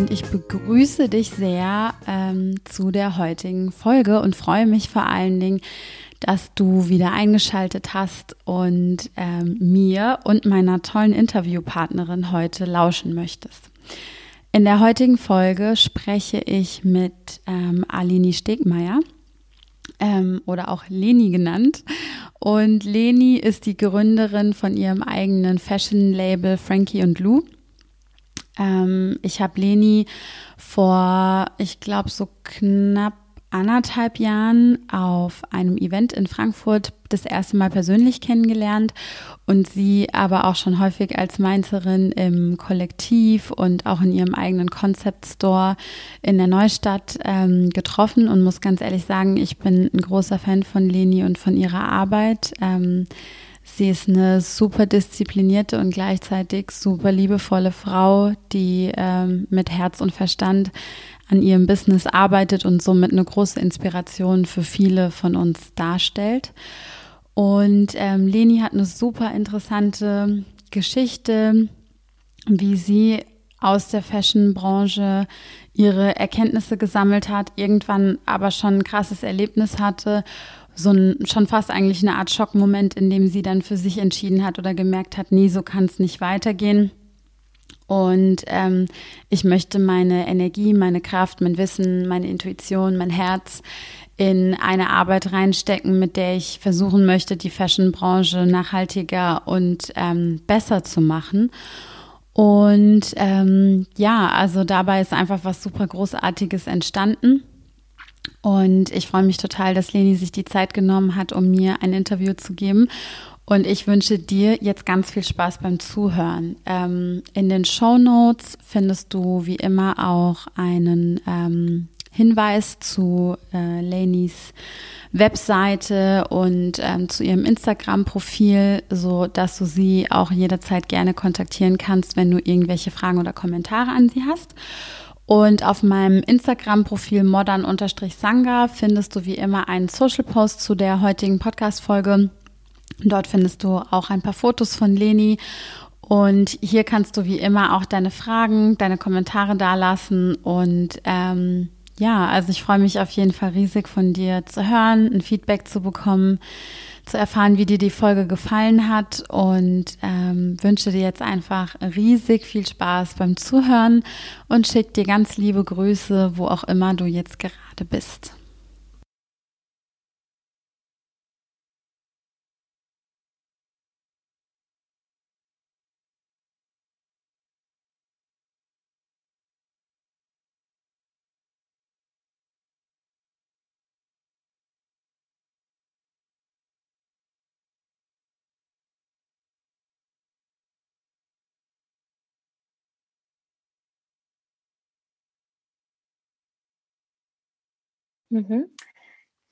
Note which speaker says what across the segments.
Speaker 1: und ich begrüße dich sehr ähm, zu der heutigen Folge und freue mich vor allen Dingen, dass du wieder eingeschaltet hast und ähm, mir und meiner tollen Interviewpartnerin heute lauschen möchtest. In der heutigen Folge spreche ich mit ähm, Alini Stegmeier ähm, oder auch Leni genannt. Und Leni ist die Gründerin von ihrem eigenen Fashion-Label Frankie und Lou. Ähm, ich habe Leni vor, ich glaube, so knapp anderthalb Jahren auf einem Event in Frankfurt das erste Mal persönlich kennengelernt und sie aber auch schon häufig als Mainzerin im Kollektiv und auch in ihrem eigenen Concept Store in der Neustadt ähm, getroffen und muss ganz ehrlich sagen, ich bin ein großer Fan von Leni und von ihrer Arbeit. Ähm, Sie ist eine super disziplinierte und gleichzeitig super liebevolle Frau, die ähm, mit Herz und Verstand an ihrem Business arbeitet und somit eine große Inspiration für viele von uns darstellt. Und ähm, Leni hat eine super interessante Geschichte, wie sie aus der Fashion-Branche ihre Erkenntnisse gesammelt hat, irgendwann aber schon ein krasses Erlebnis hatte, so ein, schon fast eigentlich eine Art Schockmoment, in dem sie dann für sich entschieden hat oder gemerkt hat, nee, so kann es nicht weitergehen. Und ähm, ich möchte meine Energie, meine Kraft, mein Wissen, meine Intuition, mein Herz in eine Arbeit reinstecken, mit der ich versuchen möchte, die Fashionbranche nachhaltiger und ähm, besser zu machen. Und ähm, ja, also dabei ist einfach was super Großartiges entstanden. Und ich freue mich total, dass Leni sich die Zeit genommen hat, um mir ein Interview zu geben. Und ich wünsche dir jetzt ganz viel Spaß beim Zuhören. Ähm, in den Show Notes findest du wie immer auch einen ähm, Hinweis zu äh, Lanis Webseite und ähm, zu ihrem Instagram-Profil, so dass du sie auch jederzeit gerne kontaktieren kannst, wenn du irgendwelche Fragen oder Kommentare an sie hast. Und auf meinem Instagram-Profil modern-sanga findest du wie immer einen Social Post zu der heutigen Podcast-Folge. Dort findest du auch ein paar Fotos von Leni. Und hier kannst du wie immer auch deine Fragen, deine Kommentare dalassen. Und ähm, ja, also ich freue mich auf jeden Fall riesig von dir zu hören, ein Feedback zu bekommen, zu erfahren, wie dir die Folge gefallen hat und ähm, wünsche dir jetzt einfach riesig viel Spaß beim Zuhören und schick dir ganz liebe Grüße, wo auch immer du jetzt gerade bist. Mhm.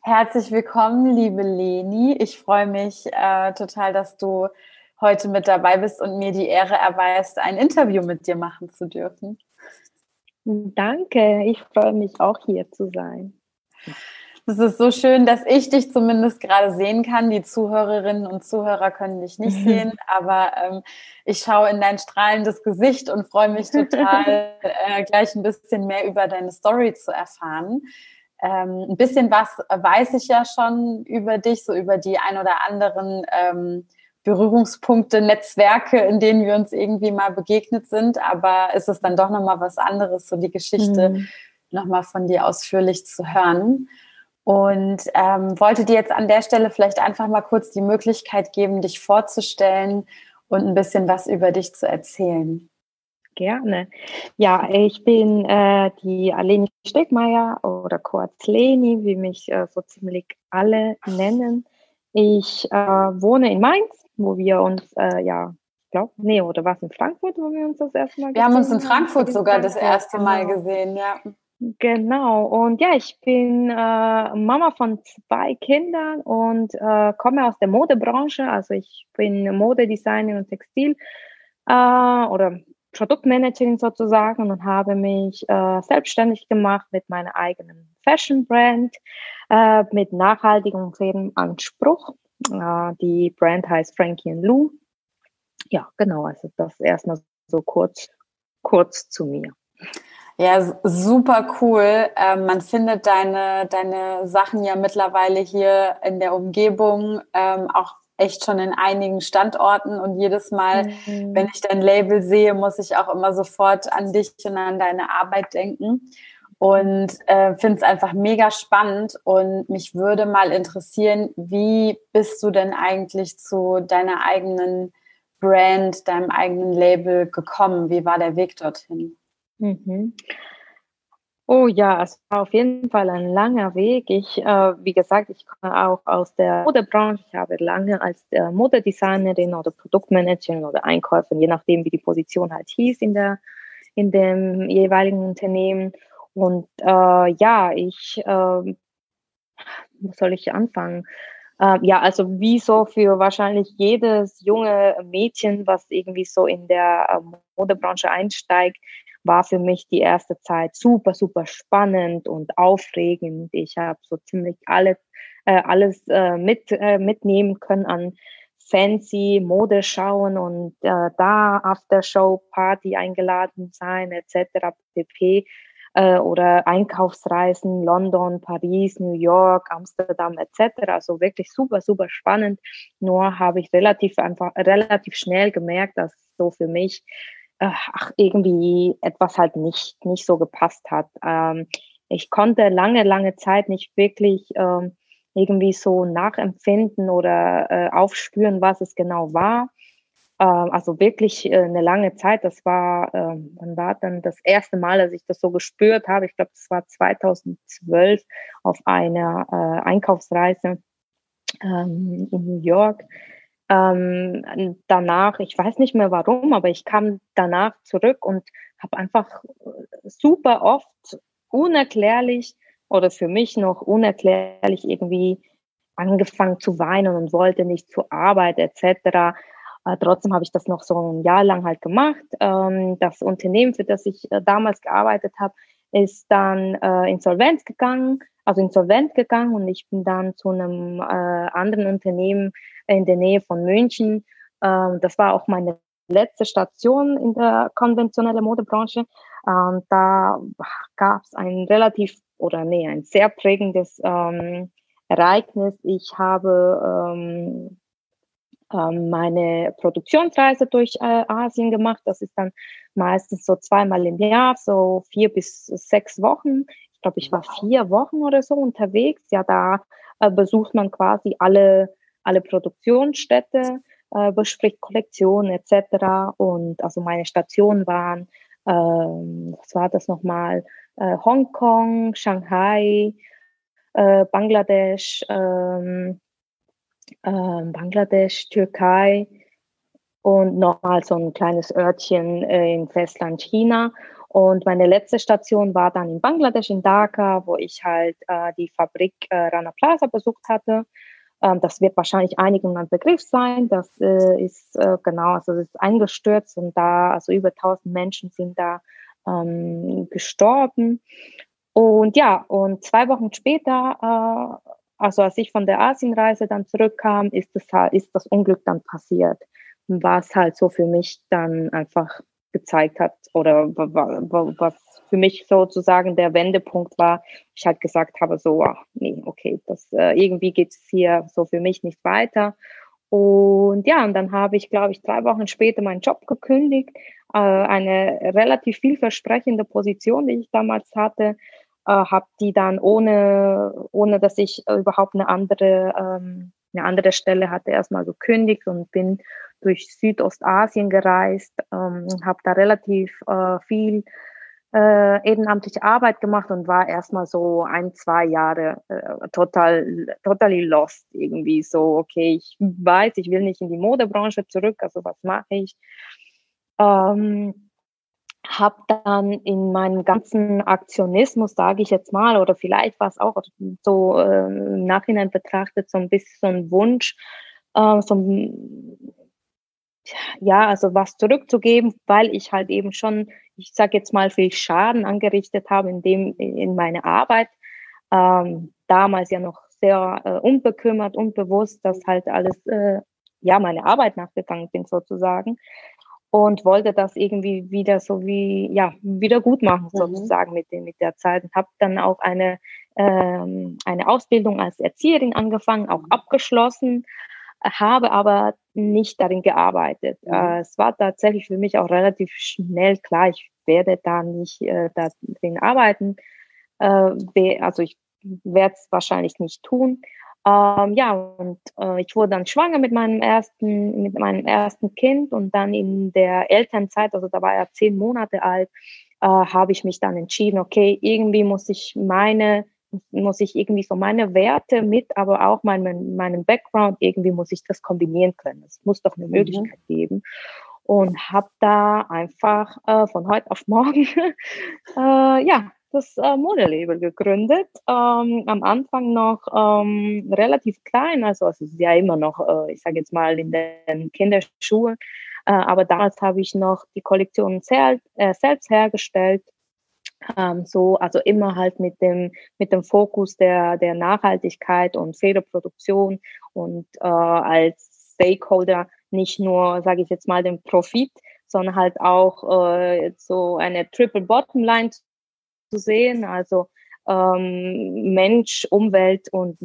Speaker 1: Herzlich willkommen, liebe Leni. Ich freue mich äh, total, dass du heute mit dabei bist und mir die Ehre erweist, ein Interview mit dir machen zu dürfen.
Speaker 2: Danke, ich freue mich auch hier zu sein.
Speaker 1: Es ist so schön, dass ich dich zumindest gerade sehen kann. Die Zuhörerinnen und Zuhörer können dich nicht sehen, aber ähm, ich schaue in dein strahlendes Gesicht und freue mich total, äh, gleich ein bisschen mehr über deine Story zu erfahren. Ähm, ein bisschen was weiß ich ja schon über dich, so über die ein oder anderen ähm, Berührungspunkte, Netzwerke, in denen wir uns irgendwie mal begegnet sind. Aber ist es dann doch nochmal was anderes, so die Geschichte mhm. nochmal von dir ausführlich zu hören. Und ähm, wollte dir jetzt an der Stelle vielleicht einfach mal kurz die Möglichkeit geben, dich vorzustellen und ein bisschen was über dich zu erzählen.
Speaker 2: Gerne. Ja, ich bin äh, die Aleni Stegmeier oder kurz Leni, wie mich äh, so ziemlich alle nennen. Ich äh, wohne in Mainz, wo wir uns, äh, ja, ich glaube, nee, oder was in Frankfurt, wo wir uns das erste Mal
Speaker 1: Wir haben uns in Frankfurt sogar das erste Mal genau. gesehen, ja.
Speaker 2: Genau, und ja, ich bin äh, Mama von zwei Kindern und äh, komme aus der Modebranche. Also ich bin Modedesigner und Textil äh, oder Produktmanagerin sozusagen und habe mich äh, selbstständig gemacht mit meiner eigenen Fashion Brand äh, mit nachhaltigem und Anspruch. Äh, die Brand heißt Frankie Lou. ja, genau, also das erstmal so kurz, kurz zu mir.
Speaker 3: Ja, super cool. Ähm, man findet deine, deine Sachen ja mittlerweile hier in der Umgebung ähm, auch echt schon in einigen Standorten und jedes Mal, mhm. wenn ich dein Label sehe, muss ich auch immer sofort an dich und an deine Arbeit denken und äh, finde es einfach mega spannend und mich würde mal interessieren, wie bist du denn eigentlich zu deiner eigenen Brand, deinem eigenen Label gekommen? Wie war der Weg dorthin?
Speaker 2: Mhm. Oh ja, es war auf jeden Fall ein langer Weg. Ich, äh, wie gesagt, ich komme auch aus der Modebranche. Ich habe lange als äh, Modedesignerin oder Produktmanagerin oder Einkäuferin, je nachdem, wie die Position halt hieß in der in dem jeweiligen Unternehmen. Und äh, ja, ich, äh, wo soll ich anfangen? Äh, ja, also wie so für wahrscheinlich jedes junge Mädchen, was irgendwie so in der äh, Modebranche einsteigt, war für mich die erste Zeit super, super spannend und aufregend. Ich habe so ziemlich alle, äh, alles äh, mit, äh, mitnehmen können an fancy Modeschauen und äh, da After Show Party eingeladen sein etc. pp. Äh, oder Einkaufsreisen London, Paris, New York, Amsterdam etc. Also wirklich super, super spannend. Nur habe ich relativ einfach relativ schnell gemerkt, dass so für mich ach, irgendwie etwas halt nicht, nicht so gepasst hat. Ähm, ich konnte lange, lange Zeit nicht wirklich ähm, irgendwie so nachempfinden oder äh, aufspüren, was es genau war. Ähm, also wirklich äh, eine lange Zeit. Das war, äh, wann war dann das erste Mal, dass ich das so gespürt habe? Ich glaube, das war 2012 auf einer äh, Einkaufsreise ähm, in New York ähm, danach, ich weiß nicht mehr warum, aber ich kam danach zurück und habe einfach äh, super oft unerklärlich oder für mich noch unerklärlich irgendwie angefangen zu weinen und wollte nicht zur Arbeit etc. Äh, trotzdem habe ich das noch so ein Jahr lang halt gemacht. Ähm, das Unternehmen, für das ich äh, damals gearbeitet habe, ist dann äh, insolvent gegangen, also insolvent gegangen und ich bin dann zu einem äh, anderen Unternehmen in der Nähe von München. Ähm, das war auch meine letzte Station in der konventionellen Modebranche. Ähm, da gab es ein relativ oder nee, ein sehr prägendes ähm, Ereignis. Ich habe ähm, ähm, meine Produktionsreise durch äh, Asien gemacht. Das ist dann meistens so zweimal im Jahr, so vier bis sechs Wochen. Ich glaube, ich war vier Wochen oder so unterwegs. Ja, da äh, besucht man quasi alle alle Produktionsstätte, äh, bespricht Kollektionen etc. Und also meine Stationen waren, ähm, was war das nochmal, äh, Hongkong, Shanghai, äh, Bangladesch, ähm, äh, Bangladesch, Türkei und nochmal so ein kleines Örtchen äh, in Festland China. Und meine letzte Station war dann in Bangladesch, in Dhaka, wo ich halt äh, die Fabrik äh, Rana Plaza besucht hatte. Ähm, das wird wahrscheinlich einigen ein Begriff sein. Das äh, ist äh, genau, also es ist eingestürzt und da, also über 1000 Menschen sind da ähm, gestorben. Und ja, und zwei Wochen später, äh, also als ich von der Asienreise dann zurückkam, ist das, ist das Unglück dann passiert. Was halt so für mich dann einfach gezeigt hat oder was für mich sozusagen der Wendepunkt war, ich halt gesagt habe, so, ach, nee, okay, das äh, irgendwie geht es hier so für mich nicht weiter. Und ja, und dann habe ich, glaube ich, drei Wochen später meinen Job gekündigt, äh, eine relativ vielversprechende Position, die ich damals hatte, äh, habe die dann ohne, ohne dass ich überhaupt eine andere, ähm, eine andere Stelle hatte, erstmal gekündigt und bin durch Südostasien gereist, ähm, habe da relativ äh, viel äh, ehrenamtliche Arbeit gemacht und war erstmal so ein, zwei Jahre äh, total, totally lost irgendwie so, okay, ich weiß, ich will nicht in die Modebranche zurück, also was mache ich? Ähm, habe dann in meinem ganzen Aktionismus, sage ich jetzt mal, oder vielleicht war es auch so äh, im Nachhinein betrachtet, so ein bisschen so ein Wunsch, äh, so ein ja, also was zurückzugeben, weil ich halt eben schon, ich sage jetzt mal, viel Schaden angerichtet habe in dem in meiner Arbeit. Ähm, damals ja noch sehr äh, unbekümmert, unbewusst, dass halt alles äh, ja meine Arbeit nachgegangen bin sozusagen und wollte das irgendwie wieder so wie ja wieder gut machen mhm. sozusagen mit dem mit der Zeit und habe dann auch eine ähm, eine Ausbildung als Erzieherin angefangen auch mhm. abgeschlossen habe aber nicht darin gearbeitet. Mhm. äh, es war tatsächlich für mich auch relativ schnell klar ich werde da nicht äh, darin arbeiten. Äh, also ich werde es wahrscheinlich nicht tun. Ähm, ja, und äh, ich wurde dann schwanger mit meinem ersten, mit meinem ersten Kind und dann in der Elternzeit, also da war er zehn Monate alt, äh, habe ich mich dann entschieden, okay, irgendwie muss ich meine, muss ich irgendwie so meine Werte mit, aber auch meinen, meinen Background, irgendwie muss ich das kombinieren können. Es muss doch eine mhm. Möglichkeit geben und habe da einfach äh, von heute auf morgen äh, ja das äh, Modelabel gegründet. Ähm, am Anfang noch ähm, relativ klein, also, also es ist ja immer noch, äh, ich sage jetzt mal, in den Kinderschuhen. Äh, aber damals habe ich noch die Kollektion äh, selbst hergestellt. Ähm, so, also immer halt mit dem, mit dem Fokus der, der Nachhaltigkeit und Federproduktion und äh, als Stakeholder nicht nur, sage ich jetzt mal, den Profit, sondern halt auch äh, so eine Triple Bottom Line zu sehen. Also ähm, Mensch, Umwelt und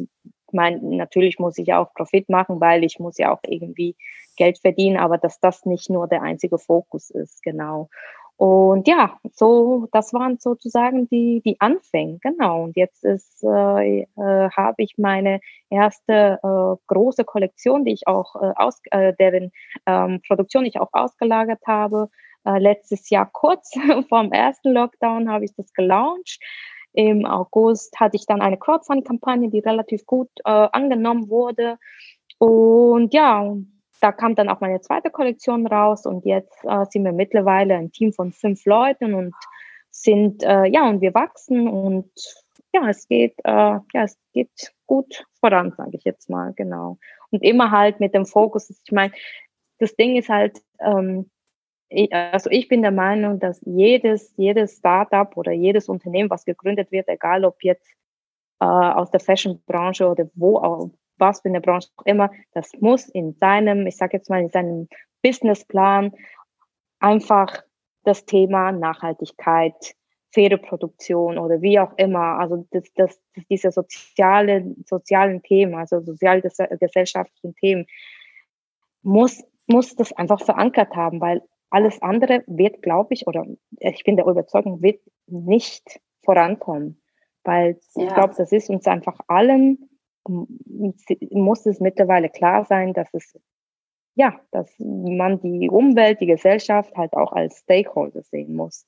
Speaker 2: mein, natürlich muss ich auch Profit machen, weil ich muss ja auch irgendwie Geld verdienen, aber dass das nicht nur der einzige Fokus ist, genau. Und ja, so, das waren sozusagen die, die Anfänge, genau. Und jetzt ist, äh, äh, habe ich meine erste äh, große Kollektion, die ich auch äh, aus, äh, deren ähm, Produktion ich auch ausgelagert habe, äh, letztes Jahr kurz vor dem ersten Lockdown habe ich das gelauncht. Im August hatte ich dann eine Crowdfunding-Kampagne, die relativ gut äh, angenommen wurde. Und ja, da kam dann auch meine zweite Kollektion raus und jetzt äh, sind wir mittlerweile ein Team von fünf Leuten und sind, äh, ja, und wir wachsen und ja, es geht, äh, ja, es geht gut voran, sage ich jetzt mal, genau. Und immer halt mit dem Fokus, ich meine, das Ding ist halt, ähm, also ich bin der Meinung, dass jedes, jedes Startup oder jedes Unternehmen, was gegründet wird, egal ob jetzt äh, aus der Fashion-Branche oder wo auch, was für eine Branche auch immer, das muss in seinem, ich sage jetzt mal, in seinem Businessplan einfach das Thema Nachhaltigkeit, faire Produktion oder wie auch immer, also das, das, diese soziale, sozialen Themen, also sozial-gesellschaftlichen Themen, muss, muss das einfach verankert haben, weil alles andere wird, glaube ich, oder ich bin der Überzeugung, wird nicht vorankommen. Weil ja. ich glaube, das ist uns einfach allen, muss es mittlerweile klar sein, dass es, ja, dass man die Umwelt, die Gesellschaft halt auch als Stakeholder sehen muss.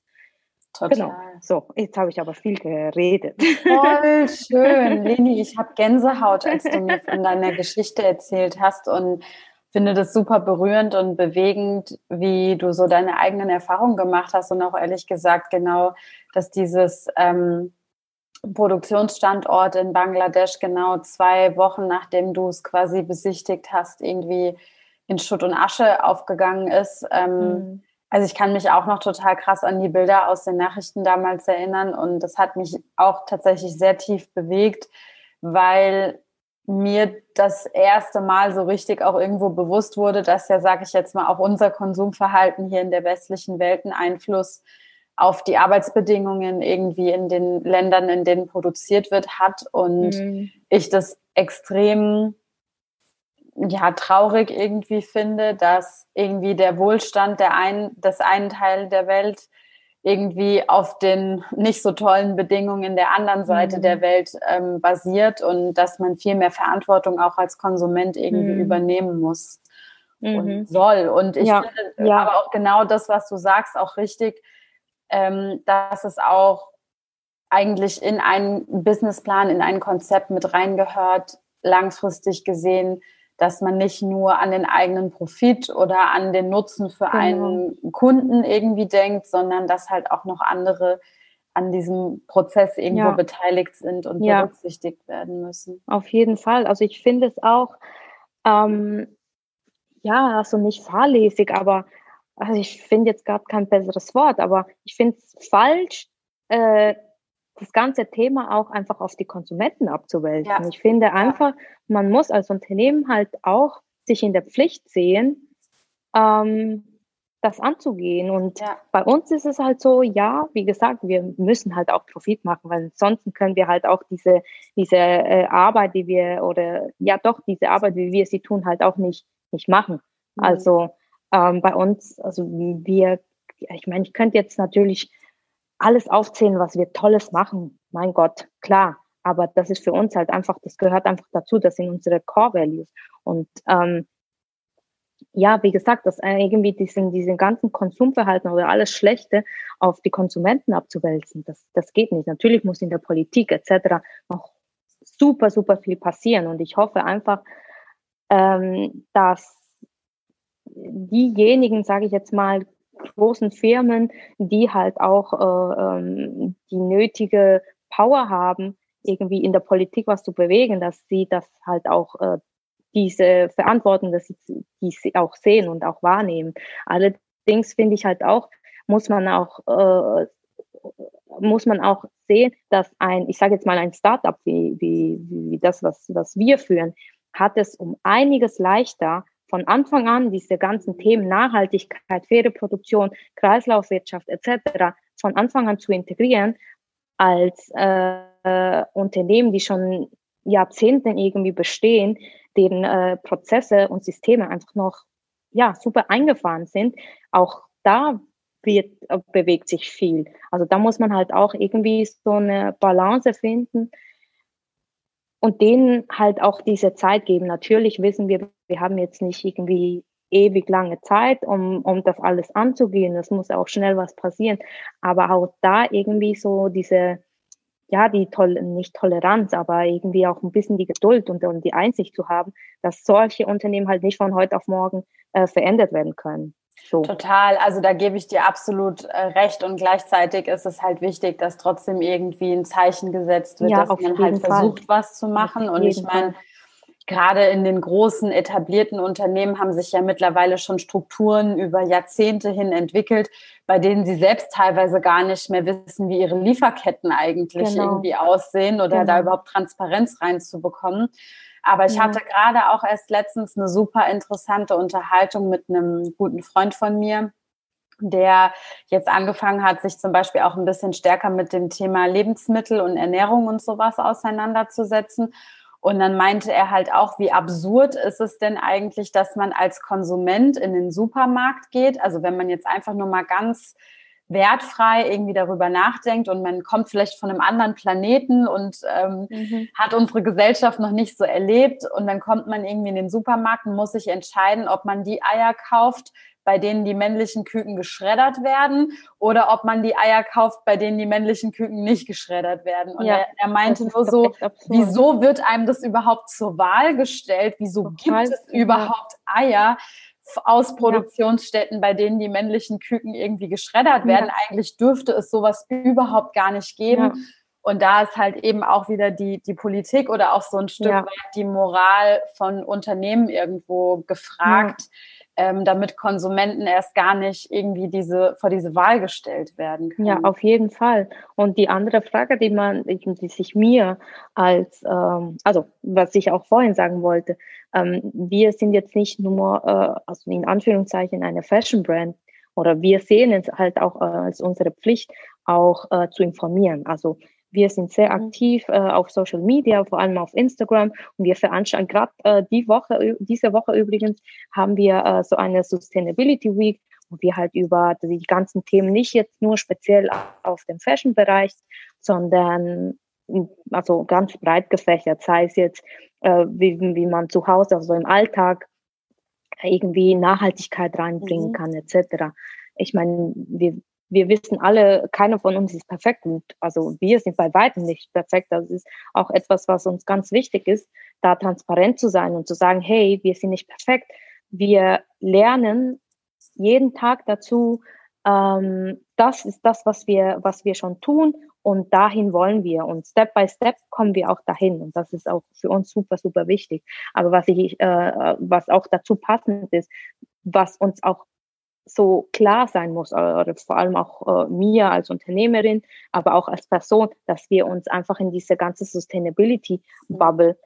Speaker 2: Total. Genau. So, jetzt habe ich aber viel geredet.
Speaker 1: Voll schön. Leni, ich habe Gänsehaut, als du mir von deiner Geschichte erzählt hast und finde das super berührend und bewegend, wie du so deine eigenen Erfahrungen gemacht hast und auch ehrlich gesagt genau, dass dieses ähm, Produktionsstandort in Bangladesch genau zwei Wochen nachdem du es quasi besichtigt hast, irgendwie in Schutt und Asche aufgegangen ist. Ähm, mhm. Also ich kann mich auch noch total krass an die Bilder aus den Nachrichten damals erinnern und das hat mich auch tatsächlich sehr tief bewegt, weil mir das erste Mal so richtig auch irgendwo bewusst wurde, dass ja, sage ich jetzt mal, auch unser Konsumverhalten hier in der westlichen Welt einen Einfluss auf die Arbeitsbedingungen irgendwie in den Ländern, in denen produziert wird, hat und mhm. ich das extrem ja traurig irgendwie finde, dass irgendwie der Wohlstand der einen des einen Teil der Welt irgendwie auf den nicht so tollen Bedingungen der anderen Seite mhm. der Welt ähm, basiert und dass man viel mehr Verantwortung auch als Konsument irgendwie mhm. übernehmen muss mhm. und soll. Und ich ja. finde ja. aber auch genau das, was du sagst, auch richtig, ähm, dass es auch eigentlich in einen Businessplan, in ein Konzept mit reingehört, langfristig gesehen, dass man nicht nur an den eigenen Profit oder an den Nutzen für genau. einen Kunden irgendwie denkt, sondern dass halt auch noch andere an diesem Prozess irgendwo ja. beteiligt sind und ja. berücksichtigt werden müssen.
Speaker 2: Auf jeden Fall. Also ich finde es auch, ähm, ja, also nicht fahrlässig, aber also ich finde jetzt gerade kein besseres Wort, aber ich finde es falsch, äh, das ganze Thema auch einfach auf die Konsumenten abzuwälzen. Ja. Ich finde einfach, man muss als Unternehmen halt auch sich in der Pflicht sehen, ähm, das anzugehen. Und ja. bei uns ist es halt so, ja, wie gesagt, wir müssen halt auch Profit machen, weil ansonsten können wir halt auch diese, diese äh, Arbeit, die wir, oder ja doch, diese Arbeit, wie wir sie tun, halt auch nicht, nicht machen. Mhm. Also ähm, bei uns, also wir, ich meine, ich könnte jetzt natürlich alles aufzählen, was wir Tolles machen. Mein Gott, klar. Aber das ist für uns halt einfach, das gehört einfach dazu, das sind unsere Core Values. Und ähm, ja, wie gesagt, das irgendwie diesen, diesen ganzen Konsumverhalten oder alles Schlechte auf die Konsumenten abzuwälzen, das, das geht nicht. Natürlich muss in der Politik etc. noch super, super viel passieren. Und ich hoffe einfach, ähm, dass diejenigen, sage ich jetzt mal, großen Firmen, die halt auch äh, ähm, die nötige Power haben, irgendwie in der Politik was zu bewegen, dass sie das halt auch äh, diese Verantwortung, dass sie, die auch sehen und auch wahrnehmen. Allerdings finde ich halt auch, muss man auch äh, muss man auch sehen, dass ein, ich sage jetzt mal ein Startup wie, wie, wie das, was, was wir führen, hat es um einiges leichter, von Anfang an diese ganzen Themen Nachhaltigkeit, faire Produktion, Kreislaufwirtschaft etc. von Anfang an zu integrieren, als äh, Unternehmen, die schon Jahrzehnte irgendwie bestehen, deren äh, Prozesse und Systeme einfach noch ja super eingefahren sind. Auch da wird, äh, bewegt sich viel. Also da muss man halt auch irgendwie so eine Balance finden und denen halt auch diese Zeit geben. Natürlich wissen wir, wir haben jetzt nicht irgendwie ewig lange Zeit, um, um das alles anzugehen. Es muss auch schnell was passieren. Aber auch da irgendwie so diese, ja, die toll, nicht Toleranz, aber irgendwie auch ein bisschen die Geduld und, und die Einsicht zu haben, dass solche Unternehmen halt nicht von heute auf morgen äh, verändert werden können.
Speaker 1: So. Total, also da gebe ich dir absolut äh, recht und gleichzeitig ist es halt wichtig, dass trotzdem irgendwie ein Zeichen gesetzt wird, ja, dass man halt Fall. versucht, was zu machen. Und ich meine, gerade in den großen etablierten Unternehmen haben sich ja mittlerweile schon Strukturen über Jahrzehnte hin entwickelt, bei denen sie selbst teilweise gar nicht mehr wissen, wie ihre Lieferketten eigentlich genau. irgendwie aussehen oder genau. da überhaupt Transparenz reinzubekommen. Aber ich hatte gerade auch erst letztens eine super interessante Unterhaltung mit einem guten Freund von mir, der jetzt angefangen hat, sich zum Beispiel auch ein bisschen stärker mit dem Thema Lebensmittel und Ernährung und sowas auseinanderzusetzen. Und dann meinte er halt auch, wie absurd ist es denn eigentlich, dass man als Konsument in den Supermarkt geht? Also wenn man jetzt einfach nur mal ganz wertfrei irgendwie darüber nachdenkt und man kommt vielleicht von einem anderen Planeten und ähm, mhm. hat unsere Gesellschaft noch nicht so erlebt und dann kommt man irgendwie in den Supermarkt und muss sich entscheiden, ob man die Eier kauft, bei denen die männlichen Küken geschreddert werden oder ob man die Eier kauft, bei denen die männlichen Küken nicht geschreddert werden. Und ja, er, er, meinte nur so, wieso wird einem das überhaupt zur Wahl gestellt? Wieso Total gibt es überhaupt Eier? Aus Produktionsstätten, bei denen die männlichen Küken irgendwie geschreddert werden. Ja. Eigentlich dürfte es sowas überhaupt gar nicht geben. Ja. Und da ist halt eben auch wieder die, die Politik oder auch so ein Stück ja. weit die Moral von Unternehmen irgendwo gefragt, ähm, damit Konsumenten erst gar nicht irgendwie diese, vor diese Wahl gestellt werden können.
Speaker 2: Ja, auf jeden Fall. Und die andere Frage, die man, die sich mir als, ähm, also was ich auch vorhin sagen wollte, wir sind jetzt nicht nur, äh, also in Anführungszeichen eine Fashion Brand, oder wir sehen es halt auch äh, als unsere Pflicht, auch äh, zu informieren. Also wir sind sehr mhm. aktiv äh, auf Social Media, vor allem auf Instagram. Und wir veranstalten gerade äh, die Woche, diese Woche übrigens, haben wir äh, so eine Sustainability Week, wo wir halt über die ganzen Themen nicht jetzt nur speziell auf dem Fashion-Bereich, sondern also ganz breit gefächert, sei es jetzt, äh, wie, wie man zu Hause, also im Alltag, irgendwie Nachhaltigkeit reinbringen mhm. kann, etc. Ich meine, wir, wir wissen alle, keiner von uns ist perfekt und also wir sind bei weitem nicht perfekt. Das ist auch etwas, was uns ganz wichtig ist, da transparent zu sein und zu sagen, hey, wir sind nicht perfekt. Wir lernen jeden Tag dazu. Ähm, das ist das, was wir, was wir schon tun und dahin wollen wir. Und Step by Step kommen wir auch dahin. Und das ist auch für uns super, super wichtig. Aber was ich, äh, was auch dazu passend ist, was uns auch so klar sein muss, oder vor allem auch äh, mir als Unternehmerin, aber auch als Person, dass wir uns einfach in diese ganze Sustainability-Bubble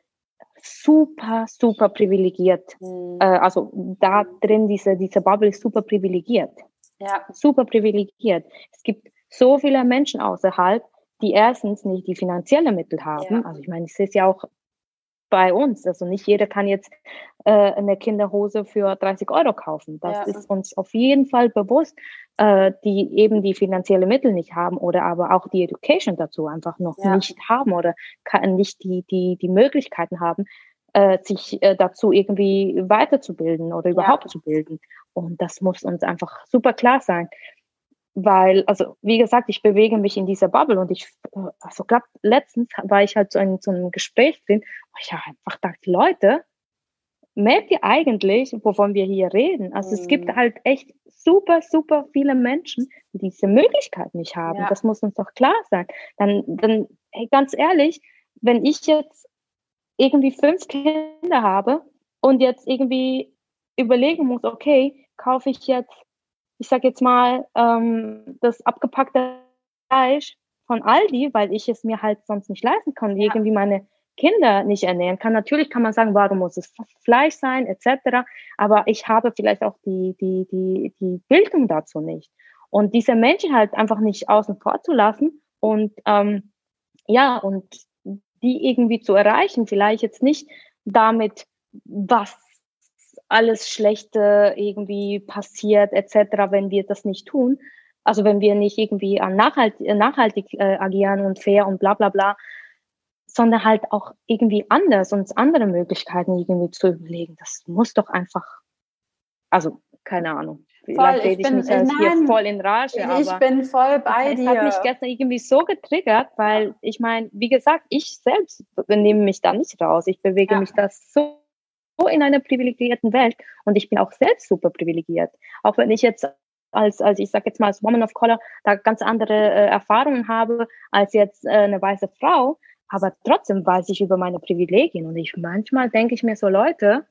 Speaker 2: super, super privilegiert. Mhm. Äh, also da drin, diese, diese Bubble ist super privilegiert. Ja. Super privilegiert. Es gibt so viele Menschen außerhalb, die erstens nicht die finanziellen Mittel haben. Ja. Also ich meine, es ist ja auch bei uns. Also nicht jeder kann jetzt äh, eine Kinderhose für 30 Euro kaufen. Das ja. ist uns auf jeden Fall bewusst, äh, die eben die finanzielle Mittel nicht haben oder aber auch die Education dazu einfach noch ja. nicht haben oder kann nicht die, die, die Möglichkeiten haben, äh, sich äh, dazu irgendwie weiterzubilden oder überhaupt ja. zu bilden. Und das muss uns einfach super klar sein weil, also wie gesagt, ich bewege mich in dieser Bubble und ich, also gerade letztens war ich halt so in so einem Gespräch drin, wo ich einfach dachte, Leute, merkt ihr eigentlich, wovon wir hier reden? Also mhm. es gibt mhm. halt echt super, super viele Menschen, die diese Möglichkeit nicht haben. Ja. Das muss uns doch klar sein. Dann, dann, hey, ganz ehrlich, wenn ich jetzt irgendwie fünf Kinder habe und jetzt irgendwie überlegen muss, okay, kaufe ich jetzt ich sage jetzt mal, ähm, das abgepackte Fleisch von Aldi, weil ich es mir halt sonst nicht leisten kann, ja. irgendwie meine Kinder nicht ernähren kann. Natürlich kann man sagen, warum muss es Fleisch sein, etc. Aber ich habe vielleicht auch die, die, die, die Bildung dazu nicht. Und diese Menschen halt einfach nicht außen vor zu lassen und ähm, ja, und die irgendwie zu erreichen, vielleicht jetzt nicht damit, was alles Schlechte irgendwie passiert etc., wenn wir das nicht tun. Also wenn wir nicht irgendwie an nachhalt, nachhaltig äh, agieren und fair und bla bla bla, sondern halt auch irgendwie anders, uns andere Möglichkeiten irgendwie zu überlegen. Das muss doch einfach, also keine Ahnung.
Speaker 1: Rede ich, bin, mich jetzt hier
Speaker 2: voll in Rage. Ich
Speaker 1: bin voll bei dir.
Speaker 2: Das hat mich gestern irgendwie so getriggert, weil ich meine, wie gesagt, ich selbst nehme mich da nicht raus. Ich bewege ja. mich da so in einer privilegierten Welt und ich bin auch selbst super privilegiert. Auch wenn ich jetzt als, als ich sage jetzt mal als Woman of Color da ganz andere äh, Erfahrungen habe als jetzt äh, eine weiße Frau, aber trotzdem weiß ich über meine Privilegien und ich manchmal denke ich mir so Leute,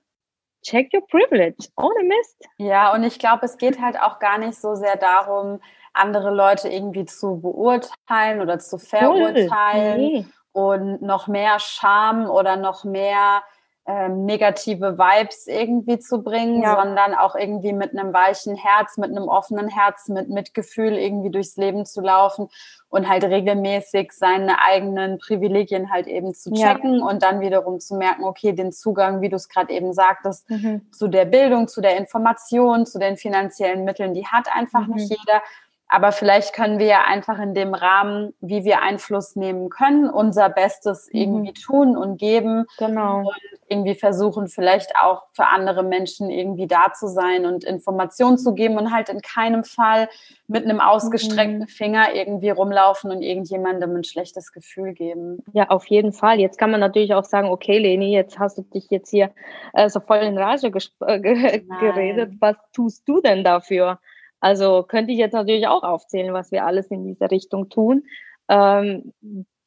Speaker 2: check your privilege, ohne Mist.
Speaker 1: Ja, und ich glaube, es geht halt auch gar nicht so sehr darum, andere Leute irgendwie zu beurteilen oder zu verurteilen cool. nee. und noch mehr Scham oder noch mehr ähm, negative Vibes irgendwie zu bringen, ja. sondern auch irgendwie mit einem weichen Herz, mit einem offenen Herz, mit Mitgefühl irgendwie durchs Leben zu laufen und halt regelmäßig seine eigenen Privilegien halt eben zu checken ja. und dann wiederum zu merken, okay, den Zugang, wie du es gerade eben sagtest, mhm. zu der Bildung, zu der Information, zu den finanziellen Mitteln, die hat einfach mhm. nicht jeder. Aber vielleicht können wir ja einfach in dem Rahmen, wie wir Einfluss nehmen können, unser Bestes mhm. irgendwie tun und geben.
Speaker 2: Genau.
Speaker 1: Und irgendwie versuchen, vielleicht auch für andere Menschen irgendwie da zu sein und Informationen zu geben und halt in keinem Fall mit einem ausgestreckten mhm. Finger irgendwie rumlaufen und irgendjemandem ein schlechtes Gefühl geben.
Speaker 2: Ja, auf jeden Fall. Jetzt kann man natürlich auch sagen, okay, Leni, jetzt hast du dich jetzt hier äh, so voll in Rage äh, geredet. Was tust du denn dafür? Also könnte ich jetzt natürlich auch aufzählen, was wir alles in dieser Richtung tun. Ähm,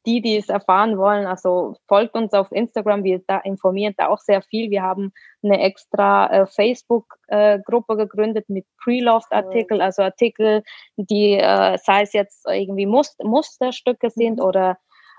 Speaker 2: die, die es erfahren wollen, also folgt uns auf Instagram, wir da informieren da auch sehr viel. Wir haben eine extra äh, Facebook-Gruppe äh, gegründet mit Pre-Loved-Artikel, also Artikel, die, äh, sei es jetzt irgendwie Must Musterstücke sind mhm. oder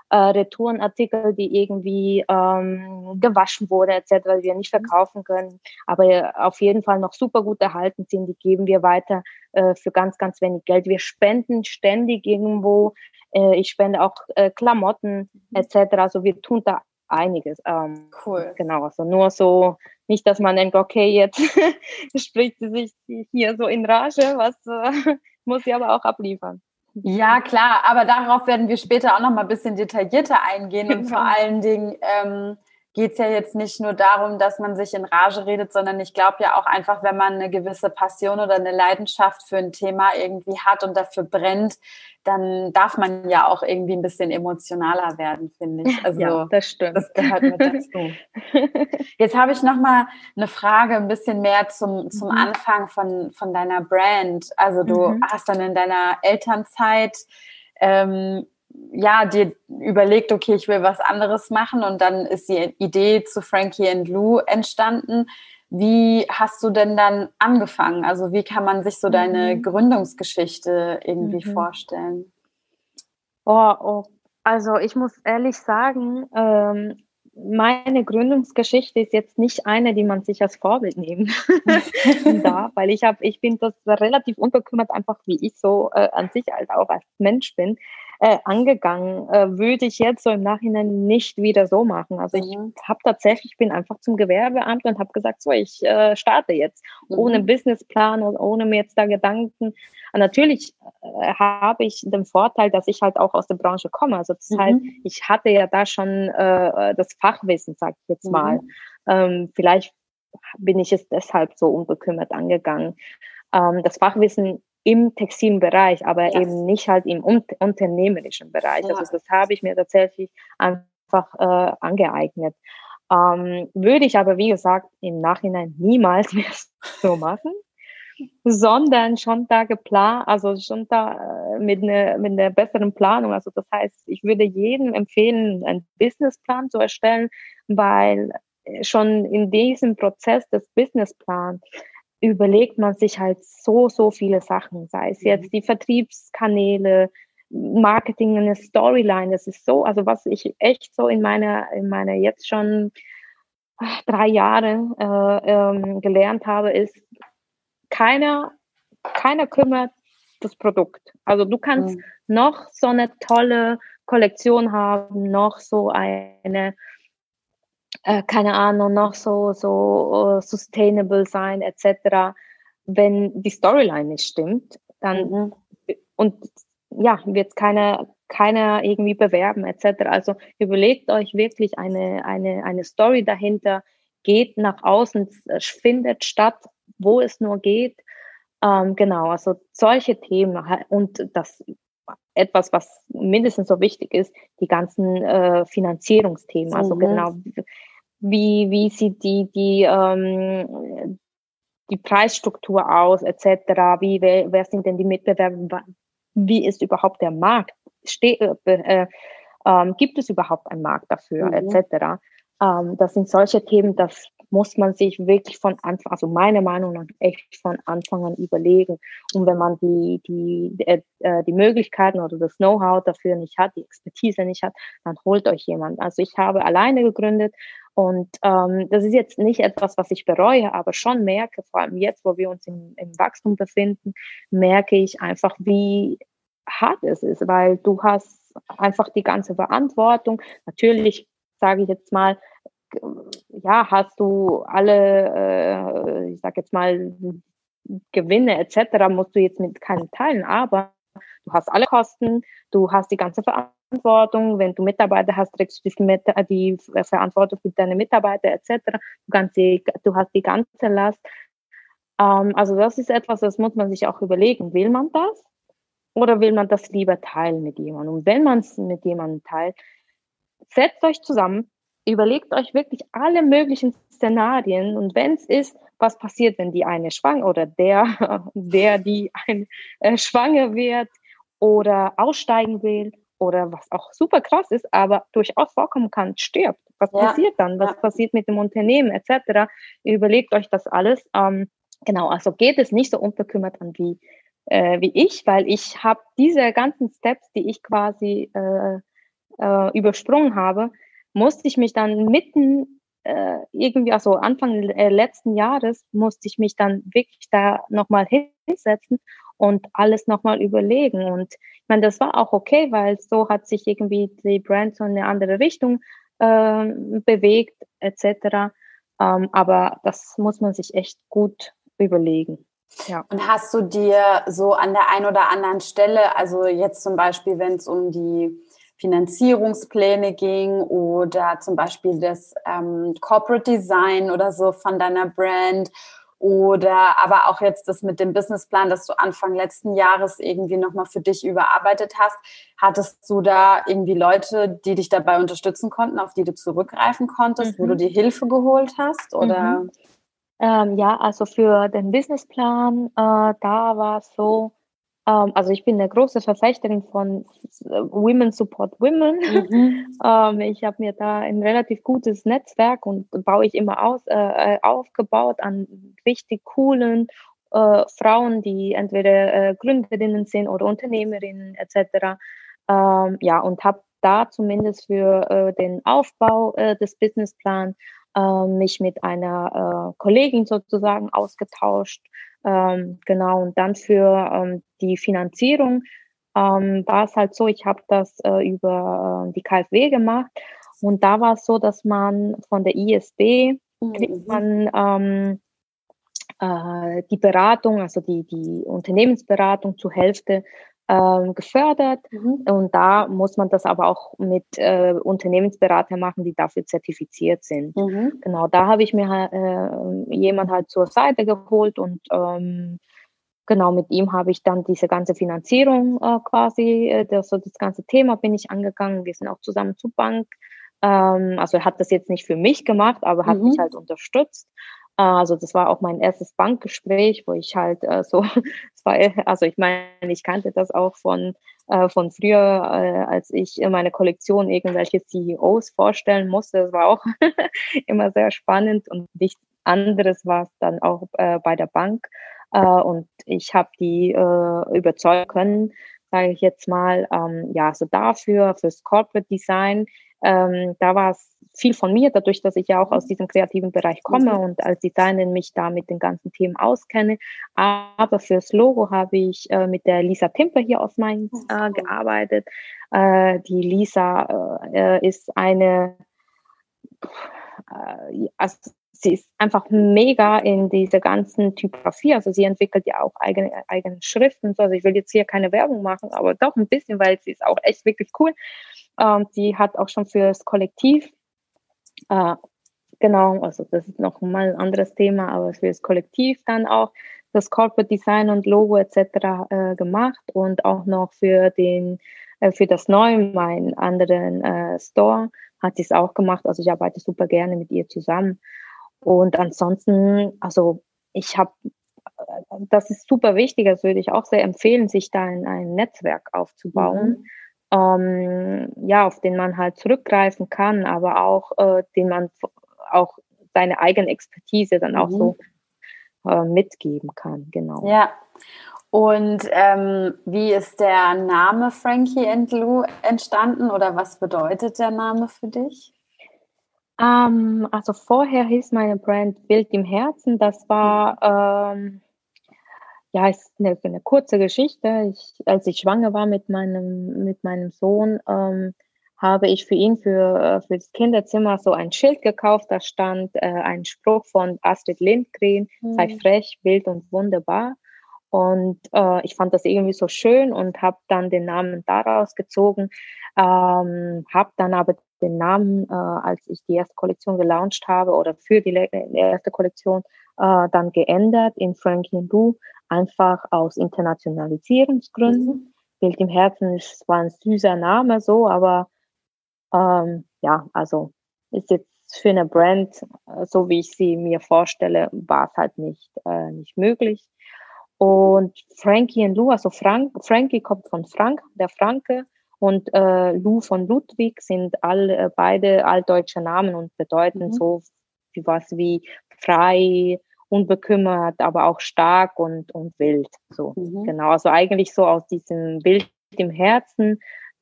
Speaker 2: äh, Retourenartikel, die irgendwie ähm, gewaschen wurde etc., die wir nicht mhm. verkaufen können, aber auf jeden Fall noch super gut erhalten sind, die geben wir weiter äh, für ganz, ganz wenig Geld. Wir spenden ständig irgendwo. Äh, ich spende auch äh, Klamotten mhm. etc. Also wir tun da einiges. Ähm,
Speaker 1: cool.
Speaker 2: Genau, also nur so, nicht, dass man denkt, okay, jetzt spricht sie sich hier so in Rage, was äh, muss sie aber auch abliefern.
Speaker 1: Ja, klar, aber darauf werden wir später auch noch mal ein bisschen detaillierter eingehen und vor allen Dingen ähm, geht es ja jetzt nicht nur darum, dass man sich in Rage redet, sondern ich glaube ja auch einfach, wenn man eine gewisse Passion oder eine Leidenschaft für ein Thema irgendwie hat und dafür brennt, dann darf man ja auch irgendwie ein bisschen emotionaler werden, finde ich.
Speaker 2: Also ja, das stimmt.
Speaker 1: Das gehört mit dazu. Jetzt habe ich noch mal eine Frage, ein bisschen mehr zum, zum mhm. Anfang von, von deiner Brand. Also du mhm. hast dann in deiner Elternzeit ähm, ja, dir überlegt, okay, ich will was anderes machen und dann ist die Idee zu Frankie and Lou entstanden. Wie hast du denn dann angefangen? Also wie kann man sich so deine mhm. Gründungsgeschichte irgendwie mhm. vorstellen?
Speaker 2: Oh, oh, also ich muss ehrlich sagen, ähm, meine Gründungsgeschichte ist jetzt nicht eine, die man sich als Vorbild nehmen darf, weil ich habe, ich bin das relativ unbekümmert, einfach wie ich so äh, an sich halt auch als Mensch bin, äh, angegangen. Äh, würde ich jetzt so im Nachhinein nicht wieder so machen. Also ich mhm. habe tatsächlich, bin einfach zum Gewerbeamt und habe gesagt, so, ich äh, starte jetzt mhm. ohne Businessplan und ohne mir jetzt da Gedanken. Und natürlich äh, habe ich den Vorteil, dass ich halt auch aus der Branche komme. Also das mhm. heißt, ich hatte ja da schon äh, das Fachwissen, sag ich jetzt mal. Mhm. Ähm, vielleicht bin ich es deshalb so unbekümmert angegangen. Ähm, das Fachwissen im Textilbereich, aber yes. eben nicht halt im un unternehmerischen Bereich. Ja. Also das habe ich mir tatsächlich einfach äh, angeeignet. Ähm, würde ich aber, wie gesagt, im Nachhinein niemals mehr so machen, sondern schon da geplant, also schon da äh, mit einer mit einer besseren Planung. Also das heißt, ich würde jedem empfehlen, einen Businessplan zu erstellen, weil schon in diesem Prozess des Businessplans überlegt man sich halt so, so viele Sachen, sei es jetzt mhm. die Vertriebskanäle, Marketing, eine Storyline, das ist so, also was ich echt so in meiner, in meiner jetzt schon drei Jahre äh, ähm, gelernt habe, ist, keiner, keiner kümmert das Produkt. Also du kannst mhm. noch so eine tolle Kollektion haben, noch so eine äh, keine Ahnung, noch so, so uh, sustainable sein, etc. Wenn die Storyline nicht stimmt, dann mhm. und ja, wird keiner, keiner irgendwie bewerben, etc. Also überlegt euch wirklich eine, eine, eine Story dahinter, geht nach außen, findet statt, wo es nur geht. Ähm, genau, also solche Themen und das etwas, was mindestens so wichtig ist, die ganzen äh, Finanzierungsthemen. Also mhm. genau, wie, wie sieht die, die, ähm, die Preisstruktur aus, etc., wie, wer, wer sind denn die Mitbewerber, wie ist überhaupt der Markt, Ste äh, äh, äh, gibt es überhaupt einen Markt dafür, mhm. etc. Ähm, das sind solche Themen, das muss man sich wirklich von Anfang, also meiner Meinung nach echt von Anfang an überlegen. Und wenn man die, die, äh, äh, die Möglichkeiten oder das Know-how dafür nicht hat, die Expertise nicht hat, dann holt euch jemand. Also ich habe alleine gegründet und ähm, das ist jetzt nicht etwas, was ich bereue, aber schon merke, vor allem jetzt, wo wir uns im, im Wachstum befinden, merke ich einfach, wie hart es ist, weil du hast einfach die ganze Verantwortung. Natürlich sage ich jetzt mal, ja, hast du alle, äh, ich sage jetzt mal, Gewinne etc., musst du jetzt mit keinen teilen, aber du hast alle Kosten, du hast die ganze Verantwortung. Wenn du Mitarbeiter hast, trägst du die, die Verantwortung für deine Mitarbeiter etc. Du, du hast die ganze Last. Ähm, also das ist etwas, das muss man sich auch überlegen. Will man das? Oder will man das lieber teilen mit jemandem? Und wenn man es mit jemandem teilt, setzt euch zusammen, überlegt euch wirklich alle möglichen Szenarien und wenn es ist, was passiert, wenn die eine schwanger oder der, der die ein, äh, schwanger wird oder aussteigen will oder was auch super krass ist, aber durchaus vorkommen kann, stirbt. Was ja. passiert dann? Was ja. passiert mit dem Unternehmen etc.? Überlegt euch das alles. Ähm, genau, also geht es nicht so unbekümmert an wie, äh, wie ich, weil ich habe diese ganzen Steps, die ich quasi äh, äh, übersprungen habe, musste ich mich dann mitten äh, irgendwie, also Anfang äh, letzten Jahres, musste ich mich dann wirklich da nochmal hinsetzen und alles nochmal überlegen. Und ich meine, das war auch okay, weil so hat sich irgendwie die Brand so in eine andere Richtung äh, bewegt, etc. Ähm, aber das muss man sich echt gut überlegen.
Speaker 1: Ja. Und hast du dir so an der einen oder anderen Stelle, also jetzt zum Beispiel, wenn es um die Finanzierungspläne ging oder zum Beispiel das ähm, Corporate Design oder so von deiner Brand oder aber auch jetzt das mit dem Businessplan, das du Anfang letzten Jahres irgendwie nochmal für dich überarbeitet hast. Hattest du da irgendwie Leute, die dich dabei unterstützen konnten, auf die du zurückgreifen konntest, mhm. wo du dir Hilfe geholt hast? Oder?
Speaker 2: Mhm. Ähm, ja, also für den Businessplan, äh, da war es so, also ich bin eine große Verfechterin von äh, Women Support Women. Mhm. ähm, ich habe mir da ein relativ gutes Netzwerk und baue ich immer aus, äh, äh, aufgebaut an richtig coolen äh, Frauen, die entweder äh, Gründerinnen sind oder Unternehmerinnen etc. Ähm, ja, und habe da zumindest für äh, den Aufbau des Businessplans mich mit einer Kollegin sozusagen ausgetauscht. Ähm, genau, und dann für ähm, die Finanzierung ähm, war es halt so, ich habe das äh, über äh, die KfW gemacht und da war es so, dass man von der ISB mhm. kriegt man ähm, äh, die Beratung, also die, die Unternehmensberatung zur Hälfte ähm, gefördert. Mhm. Und da muss man das aber auch mit äh, Unternehmensberatern machen, die dafür zertifiziert sind. Mhm. Genau, da habe ich mir äh, jemand halt zur Seite geholt und ähm, genau mit ihm habe ich dann diese ganze Finanzierung äh, quasi, äh, das, so das ganze Thema bin ich angegangen. Wir sind auch zusammen zur Bank. Ähm, also er hat das jetzt nicht für mich gemacht, aber hat mhm. mich halt unterstützt. Also das war auch mein erstes Bankgespräch, wo ich halt äh, so, war, also ich meine, ich kannte das auch von äh, von früher, äh, als ich in meine Kollektion irgendwelche CEOs vorstellen musste. Das war auch immer sehr spannend und nichts anderes war es dann auch äh, bei der Bank. Äh, und ich habe die äh, überzeugen können, sage ich jetzt mal, ähm, ja, so dafür, fürs Corporate Design, ähm, da war es viel von mir, dadurch, dass ich ja auch aus diesem kreativen Bereich komme mhm. und als Designerin mich da mit den ganzen Themen auskenne. Aber fürs Logo habe ich äh, mit der Lisa Timper hier aus Mainz äh, gearbeitet. Äh, die Lisa äh, ist eine, äh, also sie ist einfach mega in dieser ganzen Typografie. Also sie entwickelt ja auch eigene, eigene Schriften. Also ich will jetzt hier keine Werbung machen, aber doch ein bisschen, weil sie ist auch echt wirklich cool. Ähm, die hat auch schon für das Kollektiv, äh, genau, also das ist noch mal ein anderes Thema, aber für das Kollektiv dann auch das Corporate Design und Logo etc. Äh, gemacht und auch noch für den äh, für das neue meinen anderen äh, Store hat sie es auch gemacht. Also ich arbeite super gerne mit ihr zusammen. Und ansonsten, also ich habe, das ist super wichtig, das würde ich auch sehr empfehlen, sich da in ein Netzwerk aufzubauen. Mhm ähm, ja, auf den man halt zurückgreifen kann, aber auch, äh, den man auch seine eigene Expertise dann auch mhm. so äh, mitgeben kann, genau.
Speaker 1: Ja. Und ähm, wie ist der Name Frankie and Lou entstanden oder was bedeutet der Name für dich?
Speaker 2: Ähm, also vorher hieß meine Brand Bild im Herzen. Das war ähm, ja, ist eine, eine kurze Geschichte. Ich, als ich schwanger war mit meinem, mit meinem Sohn, ähm, habe ich für ihn für, äh, für das Kinderzimmer so ein Schild gekauft. Da stand äh, ein Spruch von Astrid Lindgren, mhm. sei frech, wild und wunderbar. Und äh, ich fand das irgendwie so schön und habe dann den Namen daraus gezogen. Ähm, habe dann aber den Namen, äh, als ich die erste Kollektion gelauncht habe oder für die, die erste Kollektion, äh, dann geändert in Frankie Lou, einfach aus Internationalisierungsgründen. Mhm. Bild im Herzen ist zwar ein süßer Name so, aber ähm, ja, also ist jetzt für eine Brand, äh, so wie ich sie mir vorstelle, war es halt nicht, äh, nicht möglich. Und Frankie und Lou, also Frank, Frankie kommt von Frank, der Franke, und äh, Lou von Ludwig sind alle äh, beide altdeutsche Namen und bedeuten mhm. so was wie frei, unbekümmert, aber auch stark und, und wild. So, mhm. genau. Also eigentlich so aus diesem Bild im Herzen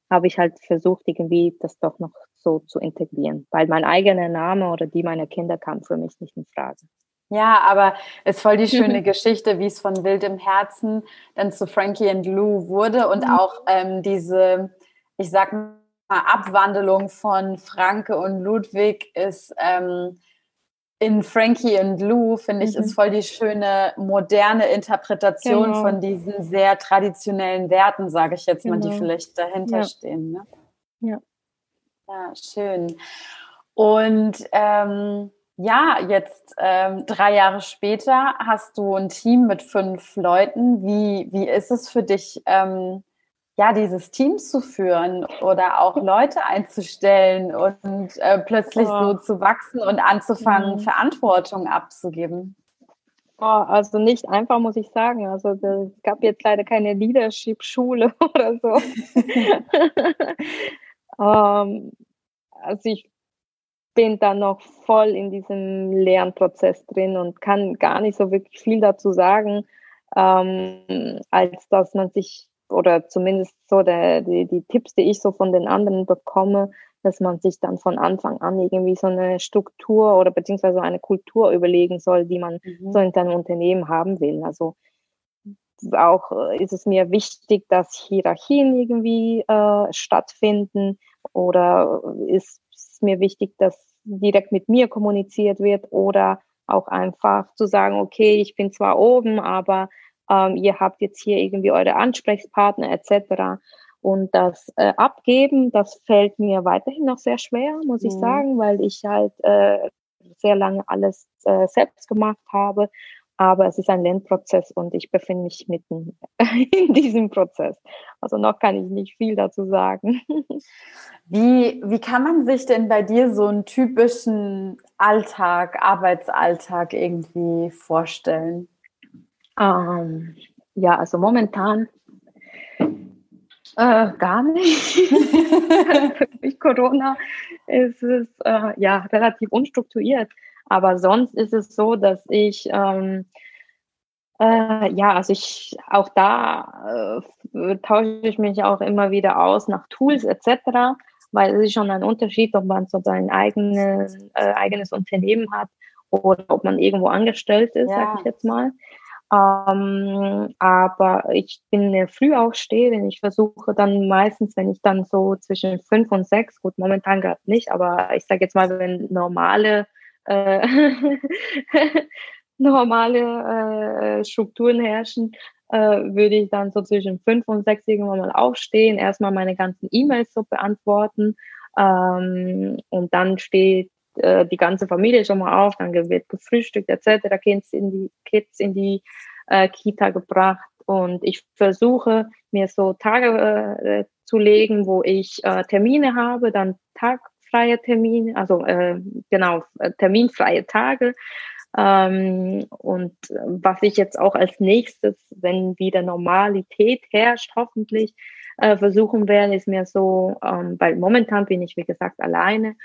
Speaker 2: habe ich halt versucht, irgendwie das doch noch so zu integrieren, weil mein eigener Name oder die meiner Kinder kam für mich nicht in Frage.
Speaker 1: Ja, aber es ist voll die schöne Geschichte, wie es von Wild im Herzen dann zu Frankie and Lou wurde und mhm. auch ähm, diese, ich sag mal, Abwandlung von Franke und Ludwig ist ähm, in Frankie und Lou, finde ich, mhm. ist voll die schöne moderne Interpretation genau. von diesen sehr traditionellen Werten, sage ich jetzt mal, die genau. vielleicht dahinter ja. stehen. Ne?
Speaker 2: Ja.
Speaker 1: Ja, schön. Und ähm, ja, jetzt ähm, drei Jahre später hast du ein Team mit fünf Leuten. Wie, wie ist es für dich, ähm, ja, dieses Team zu führen oder auch Leute einzustellen und äh, plötzlich oh. so zu wachsen und anzufangen, mhm. Verantwortung abzugeben?
Speaker 2: Oh, also nicht einfach, muss ich sagen. Also es gab jetzt leider keine Leadership-Schule oder so. ähm, also ich bin da noch voll in diesem Lernprozess drin und kann gar nicht so wirklich viel dazu sagen, ähm, als dass man sich oder zumindest so der, die, die Tipps, die ich so von den anderen bekomme, dass man sich dann von Anfang an irgendwie so eine Struktur oder beziehungsweise eine Kultur überlegen soll, die man mhm. so in seinem Unternehmen haben will. Also auch äh, ist es mir wichtig, dass Hierarchien irgendwie äh, stattfinden oder ist es mir wichtig, dass direkt mit mir kommuniziert wird oder auch einfach zu sagen, okay, ich bin zwar oben, aber ähm, ihr habt jetzt hier irgendwie eure Ansprechpartner etc. Und das äh, Abgeben, das fällt mir weiterhin noch sehr schwer, muss mhm. ich sagen, weil ich halt äh, sehr lange alles äh, selbst gemacht habe. Aber es ist ein Lernprozess und ich befinde mich mitten in diesem Prozess. Also noch kann ich nicht viel dazu sagen.
Speaker 1: Wie, wie kann man sich denn bei dir so einen typischen Alltag, Arbeitsalltag irgendwie vorstellen?
Speaker 2: Ähm, ja, also momentan äh, gar nicht. Durch Corona ist es äh, ja relativ unstrukturiert. Aber sonst ist es so, dass ich ähm, äh, ja, also ich auch da äh, tausche ich mich auch immer wieder aus nach Tools etc., weil es ist schon ein Unterschied, ob man so sein eigenes, äh, eigenes Unternehmen hat oder ob man irgendwo angestellt ist, ja. sag ich jetzt mal. Ähm, aber ich bin eine Frühaufsteherin. Ich versuche dann meistens, wenn ich dann so zwischen fünf und sechs, gut, momentan gerade nicht, aber ich sage jetzt mal, wenn normale äh, normale äh, Strukturen herrschen, äh, würde ich dann so zwischen fünf und sechs irgendwann mal aufstehen, erstmal meine ganzen E-Mails so beantworten ähm, und dann steht äh, die ganze Familie schon mal auf, dann wird gefrühstückt etc., Kids in die, Kids in die äh, Kita gebracht und ich versuche mir so Tage äh, zu legen, wo ich äh, Termine habe, dann tagfreie Termine, also äh, genau, terminfreie Tage. Ähm, und was ich jetzt auch als nächstes, wenn wieder Normalität herrscht, hoffentlich äh, versuchen werde, ist mir so, ähm, weil momentan bin ich, wie gesagt, alleine,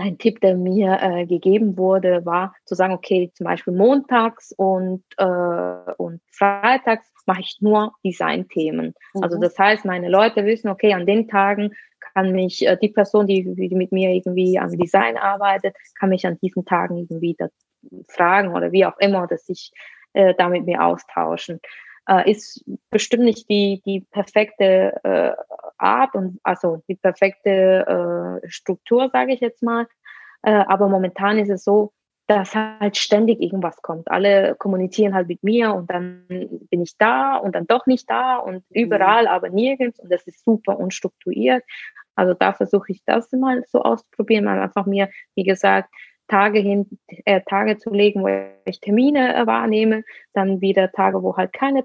Speaker 2: ein Tipp, der mir äh, gegeben wurde, war zu sagen, okay, zum Beispiel montags und, äh, und freitags mache ich nur Designthemen. Also mhm. Also das heißt, meine Leute wissen, okay, an den Tagen kann mich äh, die Person, die, die mit mir irgendwie am Design arbeitet, kann mich an diesen Tagen irgendwie fragen oder wie auch immer, dass sich äh, da mit mir austauschen äh, ist bestimmt nicht die, die perfekte äh, Art und also die perfekte äh, Struktur, sage ich jetzt mal. Äh, aber momentan ist es so, dass halt ständig irgendwas kommt. Alle kommunizieren halt mit mir und dann bin ich da und dann doch nicht da und überall, mhm. aber nirgends und das ist super unstrukturiert. Also da versuche ich das mal so auszuprobieren, mal einfach mir, wie gesagt, Tage hin, äh, Tage zu legen, wo ich Termine äh, wahrnehme, dann wieder Tage, wo halt keine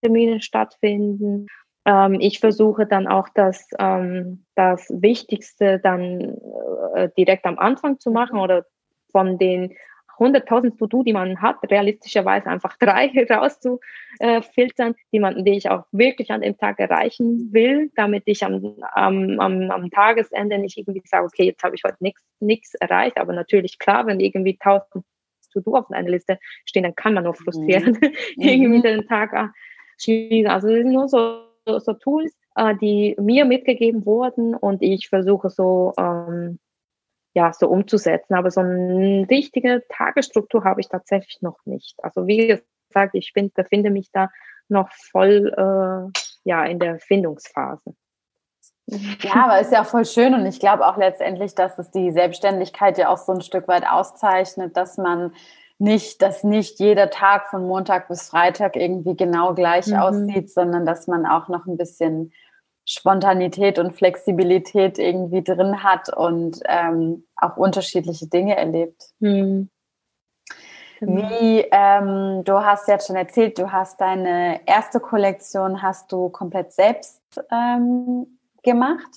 Speaker 2: Termine stattfinden. Ähm, ich versuche dann auch das, ähm, das Wichtigste dann äh, direkt am Anfang zu machen oder von den 100.000 To-Do, die man hat, realistischerweise einfach drei rauszufiltern, die, man, die ich auch wirklich an dem Tag erreichen will, damit ich am, am, am, am Tagesende nicht irgendwie sage, okay, jetzt habe ich heute nichts erreicht. Aber natürlich klar, wenn irgendwie 1000 To-Do auf einer Liste stehen, dann kann man nur frustrieren mhm. irgendwie mhm. den Tag ah, schließen. Also es sind nur so, so Tools, äh, die mir mitgegeben wurden und ich versuche so ähm, ja, so umzusetzen. Aber so eine richtige Tagesstruktur habe ich tatsächlich noch nicht. Also wie gesagt, ich bin, befinde mich da noch voll äh, ja, in der Findungsphase.
Speaker 1: Ja, aber ist ja auch voll schön und ich glaube auch letztendlich, dass es die Selbstständigkeit ja auch so ein Stück weit auszeichnet, dass man nicht, dass nicht jeder Tag von Montag bis Freitag irgendwie genau gleich mhm. aussieht, sondern dass man auch noch ein bisschen Spontanität und Flexibilität irgendwie drin hat und ähm, auch unterschiedliche Dinge erlebt. Hm. Wie, ähm, du hast jetzt schon erzählt, du hast deine erste Kollektion hast du komplett selbst ähm, gemacht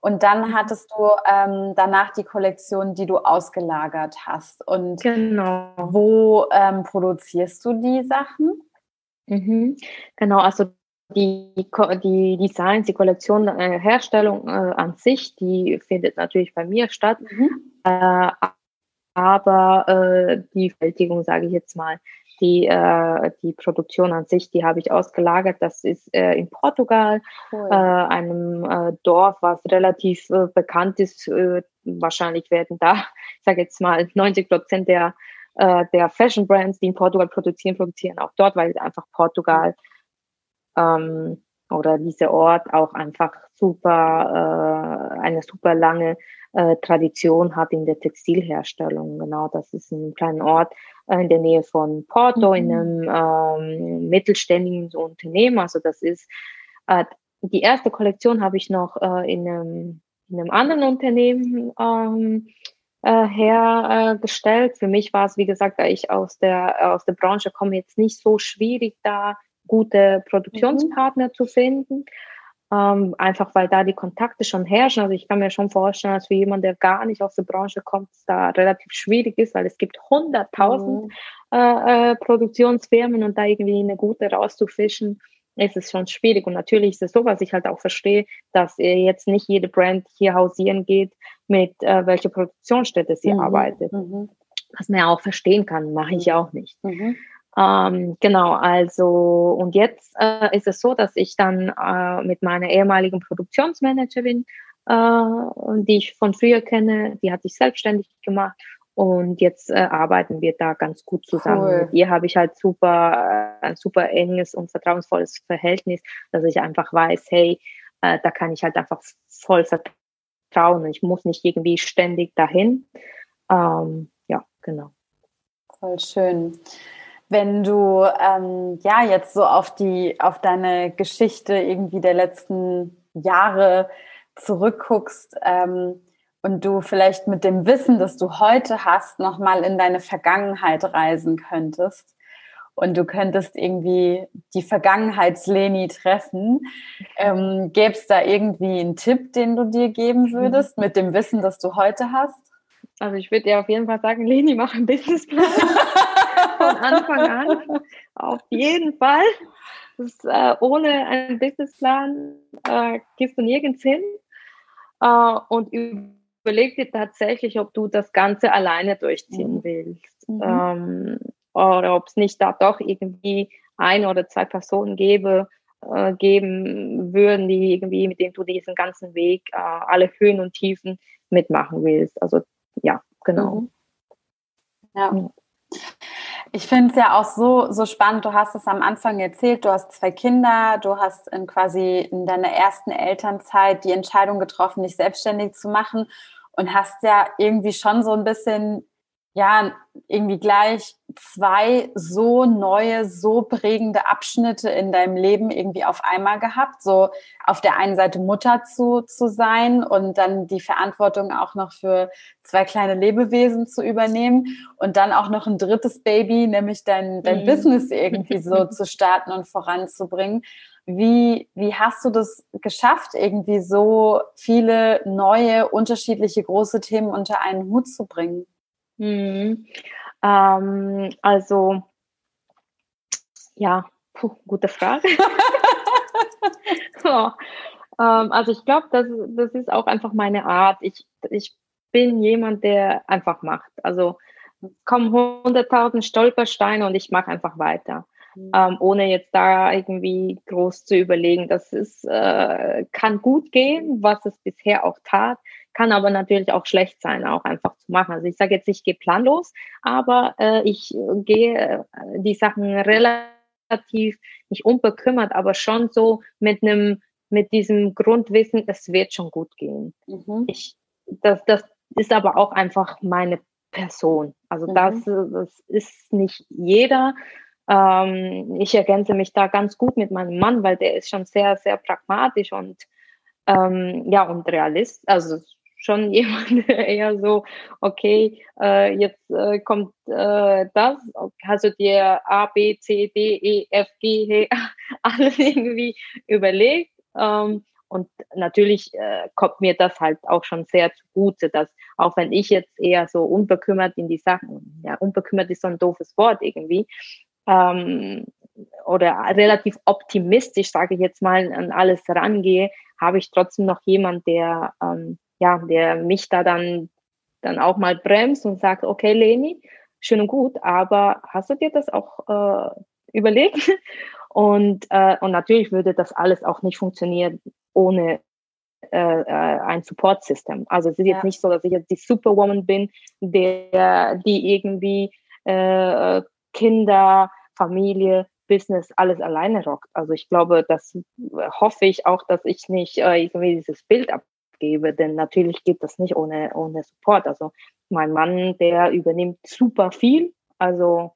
Speaker 1: und dann mhm. hattest du ähm, danach die Kollektion, die du ausgelagert hast. Und genau. wo ähm, produzierst du die Sachen?
Speaker 2: Mhm. Genau, also die, die Designs, die Kollektion, äh, Herstellung äh, an sich, die findet natürlich bei mir statt. Mhm. Äh, aber äh, die Fertigung, sage ich jetzt mal, die, äh, die Produktion an sich, die habe ich ausgelagert. Das ist äh, in Portugal, cool. äh, einem äh, Dorf, was relativ äh, bekannt ist. Äh, wahrscheinlich werden da, ich sage jetzt mal, 90 Prozent der, äh, der Fashion Brands, die in Portugal produzieren, produzieren auch dort, weil einfach Portugal ähm, oder dieser Ort auch einfach super, äh, eine super lange äh, Tradition hat in der Textilherstellung. Genau, das ist ein kleiner Ort in der Nähe von Porto, mhm. in einem ähm, mittelständigen Unternehmen. Also das ist äh, die erste Kollektion habe ich noch äh, in, einem, in einem anderen Unternehmen ähm, äh, hergestellt. Für mich war es, wie gesagt, da ich aus der aus der Branche komme, jetzt nicht so schwierig da gute Produktionspartner mhm. zu finden. Ähm, einfach weil da die Kontakte schon herrschen. Also ich kann mir schon vorstellen, dass für jemanden, der gar nicht aus der Branche kommt, da relativ schwierig ist, weil es gibt 100.000 mhm. äh, äh, Produktionsfirmen und da irgendwie eine gute rauszufischen, ist es schon schwierig. Und natürlich ist es so, was ich halt auch verstehe, dass jetzt nicht jede Brand hier hausieren geht, mit äh, welcher Produktionsstätte sie mhm. arbeitet. Mhm. Was man ja auch verstehen kann, mache ich ja auch nicht. Ähm, genau, also und jetzt äh, ist es so, dass ich dann äh, mit meiner ehemaligen Produktionsmanagerin, äh, die ich von früher kenne, die hat sich selbstständig gemacht und jetzt äh, arbeiten wir da ganz gut zusammen. Cool. Mit ihr habe ich halt super, äh, ein super enges und vertrauensvolles Verhältnis, dass ich einfach weiß, hey, äh, da kann ich halt einfach voll vertrauen. Ich muss nicht irgendwie ständig dahin. Ähm, ja, genau.
Speaker 1: Voll schön. Wenn du ähm, ja jetzt so auf die auf deine Geschichte irgendwie der letzten Jahre zurückguckst ähm, und du vielleicht mit dem Wissen, das du heute hast, noch mal in deine Vergangenheit reisen könntest und du könntest irgendwie die Vergangenheitsleni treffen, ähm, gäbe es da irgendwie einen Tipp, den du dir geben würdest mit dem Wissen, das du heute hast?
Speaker 2: Also ich würde dir auf jeden Fall sagen, Leni, mach einen Businessplan. von Anfang an. Auf jeden Fall. Das, äh, ohne einen Businessplan äh, gehst du nirgends hin. Äh, und überleg dir tatsächlich, ob du das Ganze alleine durchziehen mhm. willst. Mhm. Ähm, oder ob es nicht da doch irgendwie eine oder zwei Personen gäbe, äh, geben würden, die irgendwie, mit denen du diesen ganzen Weg, äh, alle Höhen und Tiefen mitmachen willst. Also ja, genau. Mhm.
Speaker 1: Ja. Ich finde es ja auch so, so spannend. Du hast es am Anfang erzählt, du hast zwei Kinder, du hast in quasi in deiner ersten Elternzeit die Entscheidung getroffen, dich selbstständig zu machen und hast ja irgendwie schon so ein bisschen ja, irgendwie gleich zwei so neue, so prägende Abschnitte in deinem Leben irgendwie auf einmal gehabt. So auf der einen Seite Mutter zu, zu sein und dann die Verantwortung auch noch für zwei kleine Lebewesen zu übernehmen und dann auch noch ein drittes Baby, nämlich dein, dein mhm. Business irgendwie so zu starten und voranzubringen. Wie, wie hast du das geschafft, irgendwie so viele neue, unterschiedliche große Themen unter einen Hut zu bringen?
Speaker 2: Mhm. Ähm, also, ja, puh, gute Frage. so, ähm, also ich glaube, das, das ist auch einfach meine Art. Ich, ich bin jemand, der einfach macht. Also kommen hunderttausend Stolpersteine und ich mache einfach weiter. Mhm. Ähm, ohne jetzt da irgendwie groß zu überlegen. Das ist, äh, kann gut gehen, was es bisher auch tat kann aber natürlich auch schlecht sein, auch einfach zu machen. Also ich sage jetzt, ich gehe planlos, aber äh, ich gehe äh, die Sachen relativ nicht unbekümmert, aber schon so mit einem mit diesem Grundwissen, es wird schon gut gehen. Mhm. Ich, das, das ist aber auch einfach meine Person. Also mhm. das, das ist nicht jeder. Ähm, ich ergänze mich da ganz gut mit meinem Mann, weil der ist schon sehr, sehr pragmatisch und ähm, ja und realist, also schon jemand eher so, okay, äh, jetzt äh, kommt äh, das, du dir A, B, C, D, E, F, G, H, alles irgendwie überlegt. Ähm, und natürlich äh, kommt mir das halt auch schon sehr zugute, dass auch wenn ich jetzt eher so unbekümmert in die Sachen, ja, unbekümmert ist so ein doofes Wort irgendwie, ähm, oder relativ optimistisch, sage ich jetzt mal, an alles rangehe, habe ich trotzdem noch jemand, der ähm, ja, der mich da dann, dann auch mal bremst und sagt, okay, Leni, schön und gut, aber hast du dir das auch äh, überlegt? Und, äh, und natürlich würde das alles auch nicht funktionieren ohne äh, äh ein Support-System. Also es ist jetzt nicht so, dass ich jetzt die Superwoman bin, der, die irgendwie äh, Kinder, Familie, Business alles alleine rockt. Also ich glaube, das hoffe ich auch, dass ich nicht äh, irgendwie dieses Bild abgebe, denn natürlich geht das nicht ohne, ohne Support. Also mein Mann, der übernimmt super viel. Also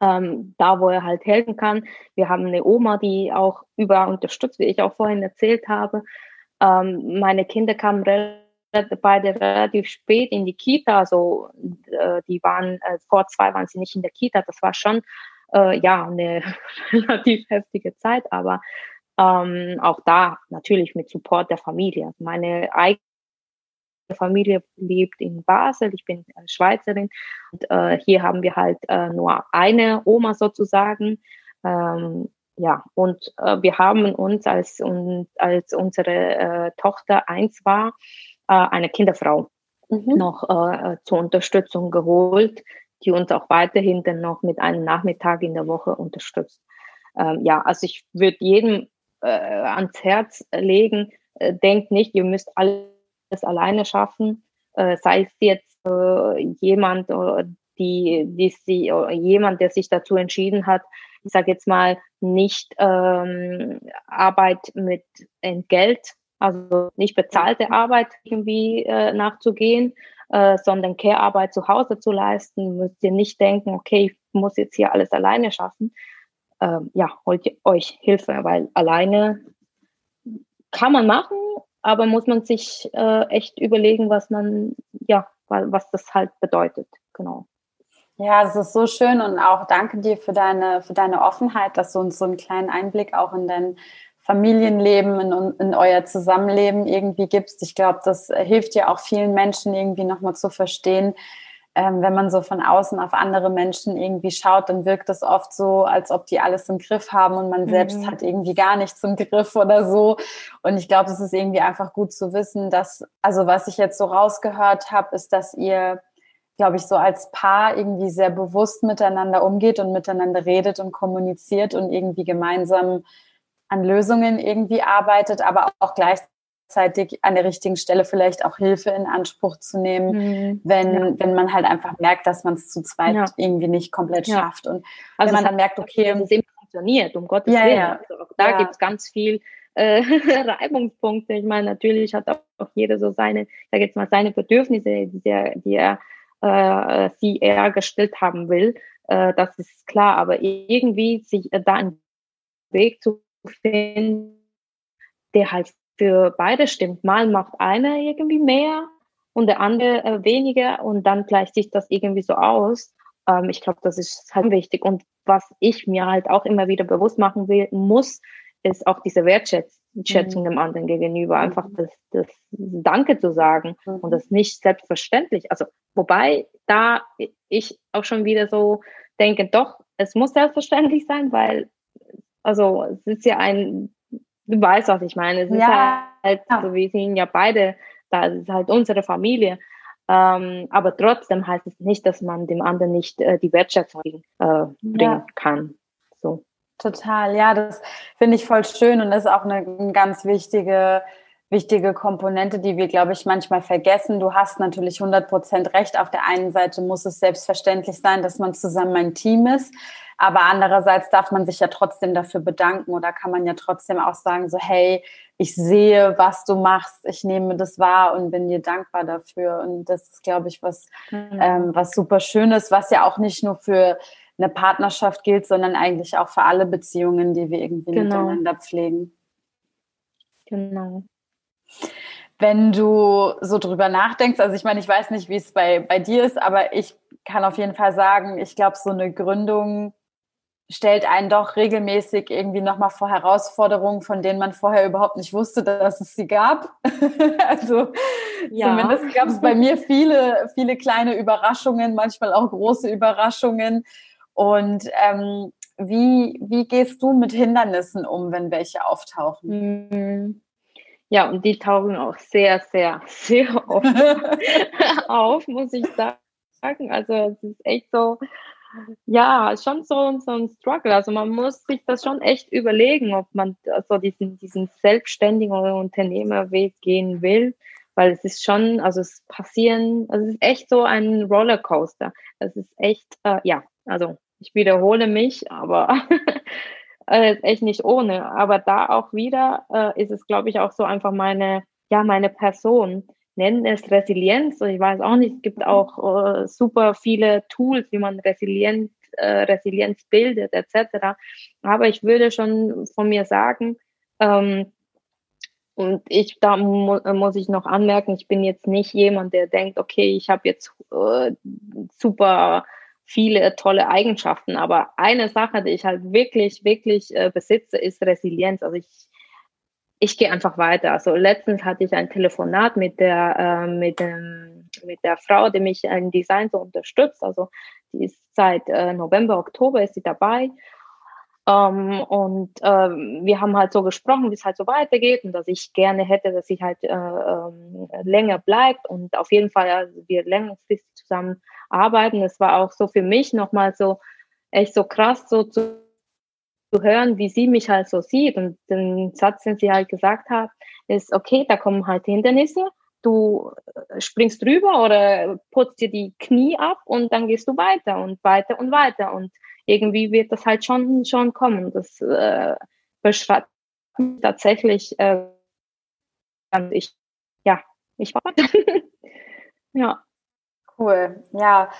Speaker 2: ähm, da, wo er halt helfen kann. Wir haben eine Oma, die auch überall unterstützt, wie ich auch vorhin erzählt habe. Ähm, meine Kinder kamen beide relativ spät in die Kita, also äh, die waren äh, vor zwei waren sie nicht in der Kita. Das war schon äh, ja eine relativ heftige Zeit, aber ähm, auch da natürlich mit Support der Familie. Meine eigene Familie lebt in Basel, ich bin Schweizerin und äh, hier haben wir halt äh, nur eine Oma sozusagen. Ähm, ja, und äh, wir haben uns, als, und, als unsere äh, Tochter eins war, äh, eine Kinderfrau mhm. noch äh, zur Unterstützung geholt, die uns auch weiterhin dann noch mit einem Nachmittag in der Woche unterstützt. Ähm, ja, also ich würde jedem äh, ans Herz legen, äh, denkt nicht, ihr müsst alles alleine schaffen, äh, sei es jetzt äh, jemand, äh, die, die sie, jemand, der sich dazu entschieden hat, ich sage jetzt mal, nicht ähm, Arbeit mit Entgelt, also nicht bezahlte Arbeit irgendwie äh, nachzugehen, äh, sondern Care-Arbeit zu Hause zu leisten. Müsst ihr nicht denken, okay, ich muss jetzt hier alles alleine schaffen. Ähm, ja, holt euch Hilfe, weil alleine kann man machen, aber muss man sich äh, echt überlegen, was man, ja, was das halt bedeutet. Genau.
Speaker 1: Ja, es ist so schön und auch danke dir für deine, für deine Offenheit, dass du uns so einen kleinen Einblick auch in dein Familienleben, in, in euer Zusammenleben irgendwie gibst. Ich glaube, das hilft ja auch vielen Menschen irgendwie nochmal zu verstehen, ähm, wenn man so von außen auf andere Menschen irgendwie schaut, dann wirkt es oft so, als ob die alles im Griff haben und man selbst mhm. hat irgendwie gar nichts im Griff oder so. Und ich glaube, es ist irgendwie einfach gut zu wissen, dass, also was ich jetzt so rausgehört habe, ist, dass ihr glaube ich, so als Paar irgendwie sehr bewusst miteinander umgeht und miteinander redet und kommuniziert und irgendwie gemeinsam an Lösungen irgendwie arbeitet, aber auch gleichzeitig an der richtigen Stelle vielleicht auch Hilfe in Anspruch zu nehmen, mhm. wenn, ja. wenn man halt einfach merkt, dass man es zu zweit ja. irgendwie nicht komplett ja. schafft. Und also wenn man dann merkt, okay,
Speaker 2: es funktioniert, um Gottes Willen. Also auch da gibt es ganz viel äh, Reibungspunkte. Ich meine, natürlich hat auch, auch jeder so seine, da jetzt mal seine Bedürfnisse, die er, die er äh, sie eher gestillt haben will. Äh, das ist klar, aber irgendwie sich äh, da einen Weg zu finden, der halt für beide stimmt. Mal macht einer irgendwie mehr und der andere äh, weniger und dann gleicht sich das irgendwie so aus. Ähm, ich glaube, das ist halt wichtig. Und was ich mir halt auch immer wieder bewusst machen will, muss, ist auch diese Wertschätzung mhm. dem anderen gegenüber, einfach das, das Danke zu sagen mhm. und das nicht selbstverständlich. Also, wobei da ich auch schon wieder so denke, doch, es muss selbstverständlich sein, weil, also, es ist ja ein, du weißt, was ich meine, es ja. ist halt, so, wir sind ja beide, da ist halt unsere Familie. Ähm, aber trotzdem heißt es nicht, dass man dem anderen nicht äh, die Wertschätzung äh, bringen ja. kann. So.
Speaker 1: Total, ja, das finde ich voll schön und ist auch eine, eine ganz wichtige, wichtige Komponente, die wir, glaube ich, manchmal vergessen. Du hast natürlich 100 Prozent recht. Auf der einen Seite muss es selbstverständlich sein, dass man zusammen ein Team ist. Aber andererseits darf man sich ja trotzdem dafür bedanken oder kann man ja trotzdem auch sagen, so, hey, ich sehe, was du machst, ich nehme das wahr und bin dir dankbar dafür. Und das ist, glaube ich, was, mhm. ähm, was super Schönes, was ja auch nicht nur für eine Partnerschaft gilt, sondern eigentlich auch für alle Beziehungen, die wir irgendwie genau. miteinander pflegen.
Speaker 2: Genau.
Speaker 1: Wenn du so drüber nachdenkst, also ich meine, ich weiß nicht, wie es bei, bei dir ist, aber ich kann auf jeden Fall sagen, ich glaube, so eine Gründung stellt einen doch regelmäßig irgendwie nochmal vor Herausforderungen, von denen man vorher überhaupt nicht wusste, dass es sie gab. also ja. zumindest gab es bei mir viele, viele kleine Überraschungen, manchmal auch große Überraschungen. Und ähm, wie, wie gehst du mit Hindernissen um, wenn welche auftauchen?
Speaker 2: Mhm. Ja, und die tauchen auch sehr, sehr, sehr oft auf, muss ich sagen. Also es ist echt so, ja, schon so, so ein Struggle. Also man muss sich das schon echt überlegen, ob man also diesen, diesen selbstständigen Unternehmerweg gehen will, weil es ist schon, also es passieren, also es ist echt so ein Rollercoaster. Es ist echt, äh, ja, also ich wiederhole mich, aber äh, echt nicht ohne. Aber da auch wieder äh, ist es, glaube ich, auch so einfach meine, ja, meine Person nennen es Resilienz. Ich weiß auch nicht, es gibt auch äh, super viele Tools, wie man Resilient, äh, Resilienz bildet, etc. Aber ich würde schon von mir sagen, ähm, und ich, da mu muss ich noch anmerken, ich bin jetzt nicht jemand, der denkt, okay, ich habe jetzt äh, super viele tolle Eigenschaften, aber eine Sache, die ich halt wirklich, wirklich äh, besitze, ist Resilienz. Also ich ich gehe einfach weiter. Also letztens hatte ich ein Telefonat mit der, äh, mit, dem, mit der Frau, die mich im Design so unterstützt. Also die ist seit äh, November, Oktober ist sie dabei. Ähm, und äh, wir haben halt so gesprochen, wie es halt so weitergeht und dass ich gerne hätte, dass sie halt äh, äh, länger bleibt und auf jeden Fall also wir längerfristig zusammen arbeiten. Es war auch so für mich nochmal so echt so krass, so zu zu hören, wie sie mich halt so sieht. Und den Satz, den sie halt gesagt hat, ist, okay, da kommen halt Hindernisse, du äh, springst drüber oder putzt dir die Knie ab und dann gehst du weiter und weiter und weiter. Und irgendwie wird das halt schon, schon kommen. Das äh, beschreibt tatsächlich, äh, ich, ja, ich war
Speaker 1: ja. Cool, ja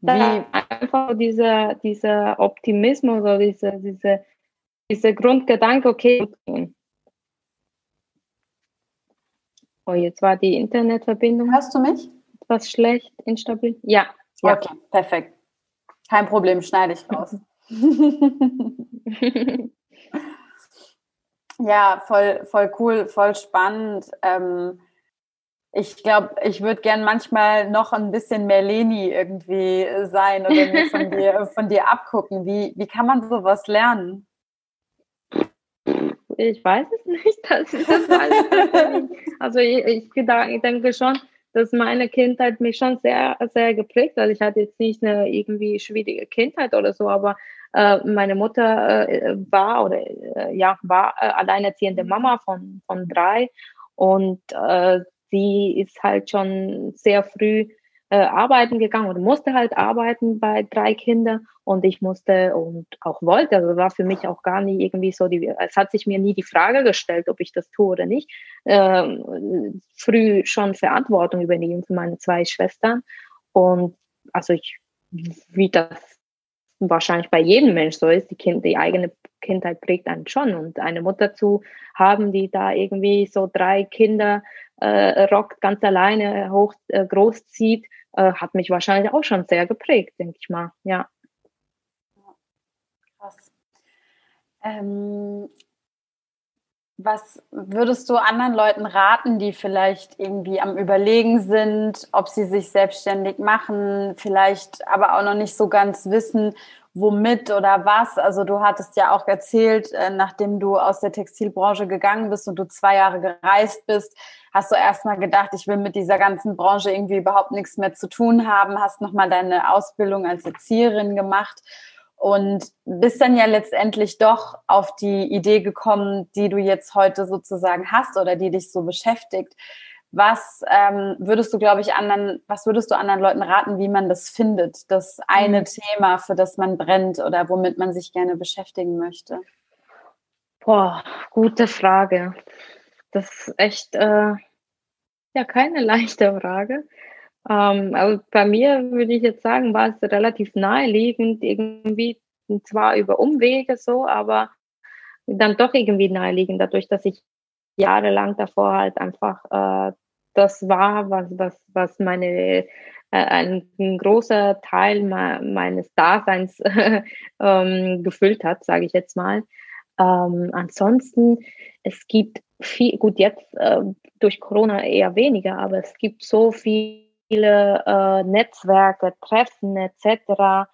Speaker 2: wie einfach dieser, dieser Optimismus oder diese, diese, dieser Grundgedanke, okay. Oh, jetzt war die Internetverbindung.
Speaker 1: Hörst du mich?
Speaker 2: Etwas schlecht, instabil. Ja.
Speaker 1: ja. Okay, perfekt. Kein Problem, schneide ich raus. ja, voll, voll cool, voll spannend. Ähm, ich glaube, ich würde gern manchmal noch ein bisschen mehr Leni irgendwie sein oder mir von dir, von dir abgucken. Wie, wie kann man sowas lernen?
Speaker 2: Ich weiß es nicht. Das das also ich, ich, ich denke schon, dass meine Kindheit mich schon sehr, sehr geprägt hat. Ich hatte jetzt nicht eine irgendwie schwierige Kindheit oder so, aber äh, meine Mutter äh, war oder äh, ja war äh, alleinerziehende Mama von von drei und äh, sie ist halt schon sehr früh äh, arbeiten gegangen oder musste halt arbeiten bei drei Kindern und ich musste und auch wollte, also war für mich auch gar nicht irgendwie so, die, es hat sich mir nie die Frage gestellt, ob ich das tue oder nicht, ähm, früh schon Verantwortung übernehmen für meine zwei Schwestern und also ich, wie das wahrscheinlich bei jedem Mensch so ist, die, kind, die eigene Kindheit prägt einen schon und eine Mutter zu haben, die da irgendwie so drei Kinder äh, rockt, ganz alleine hoch äh, großzieht, äh, hat mich wahrscheinlich auch schon sehr geprägt, denke ich mal. Ja.
Speaker 1: Krass. Ähm, was würdest du anderen Leuten raten, die vielleicht irgendwie am Überlegen sind, ob sie sich selbstständig machen, vielleicht aber auch noch nicht so ganz wissen, womit oder was? Also du hattest ja auch erzählt, äh, nachdem du aus der Textilbranche gegangen bist und du zwei Jahre gereist bist, hast du erstmal gedacht, ich will mit dieser ganzen Branche irgendwie überhaupt nichts mehr zu tun haben, hast nochmal deine Ausbildung als Erzieherin gemacht und bist dann ja letztendlich doch auf die Idee gekommen, die du jetzt heute sozusagen hast oder die dich so beschäftigt. Was ähm, würdest du, glaube ich, anderen, was würdest du anderen Leuten raten, wie man das findet, das eine mhm. Thema, für das man brennt oder womit man sich gerne beschäftigen möchte?
Speaker 2: Boah, gute Frage. Das ist echt äh, ja keine leichte Frage. Ähm, also bei mir würde ich jetzt sagen, war es relativ naheliegend, irgendwie zwar über Umwege so, aber dann doch irgendwie naheliegend, dadurch, dass ich jahrelang davor halt einfach äh, das war, was, was, was meine äh, ein, ein, großer Teil me meines Daseins ähm, gefüllt hat, sage ich jetzt mal. Ähm, ansonsten, es gibt viel, gut, jetzt äh, durch Corona eher weniger, aber es gibt so viele äh, Netzwerke, Treffen etc.,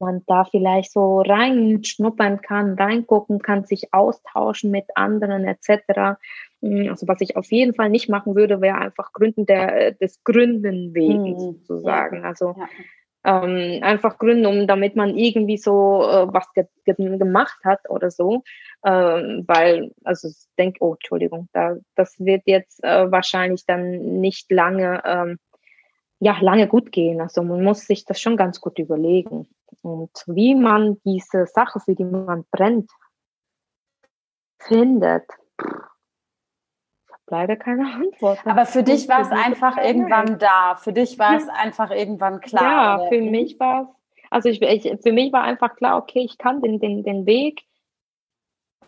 Speaker 2: man da vielleicht so reinschnuppern kann, reingucken kann, sich austauschen mit anderen etc. Mm, also was ich auf jeden Fall nicht machen würde, wäre einfach Gründen der, des Gründen wegen mhm. sozusagen. Also ja ähm, einfach gründen, um damit man irgendwie so äh, was ge ge gemacht hat oder so. Ähm, weil, also ich denke, oh, Entschuldigung, da, das wird jetzt äh, wahrscheinlich dann nicht lange, ähm, ja, lange gut gehen. Also man muss sich das schon ganz gut überlegen. Und wie man diese Sache, für die man brennt, findet, leider keine Antwort.
Speaker 1: Aber für dich war es einfach irgendwann da. Für dich war es einfach irgendwann klar.
Speaker 2: Ja, für mich war es, also ich, ich, für mich war einfach klar, okay, ich kann den, den, den Weg,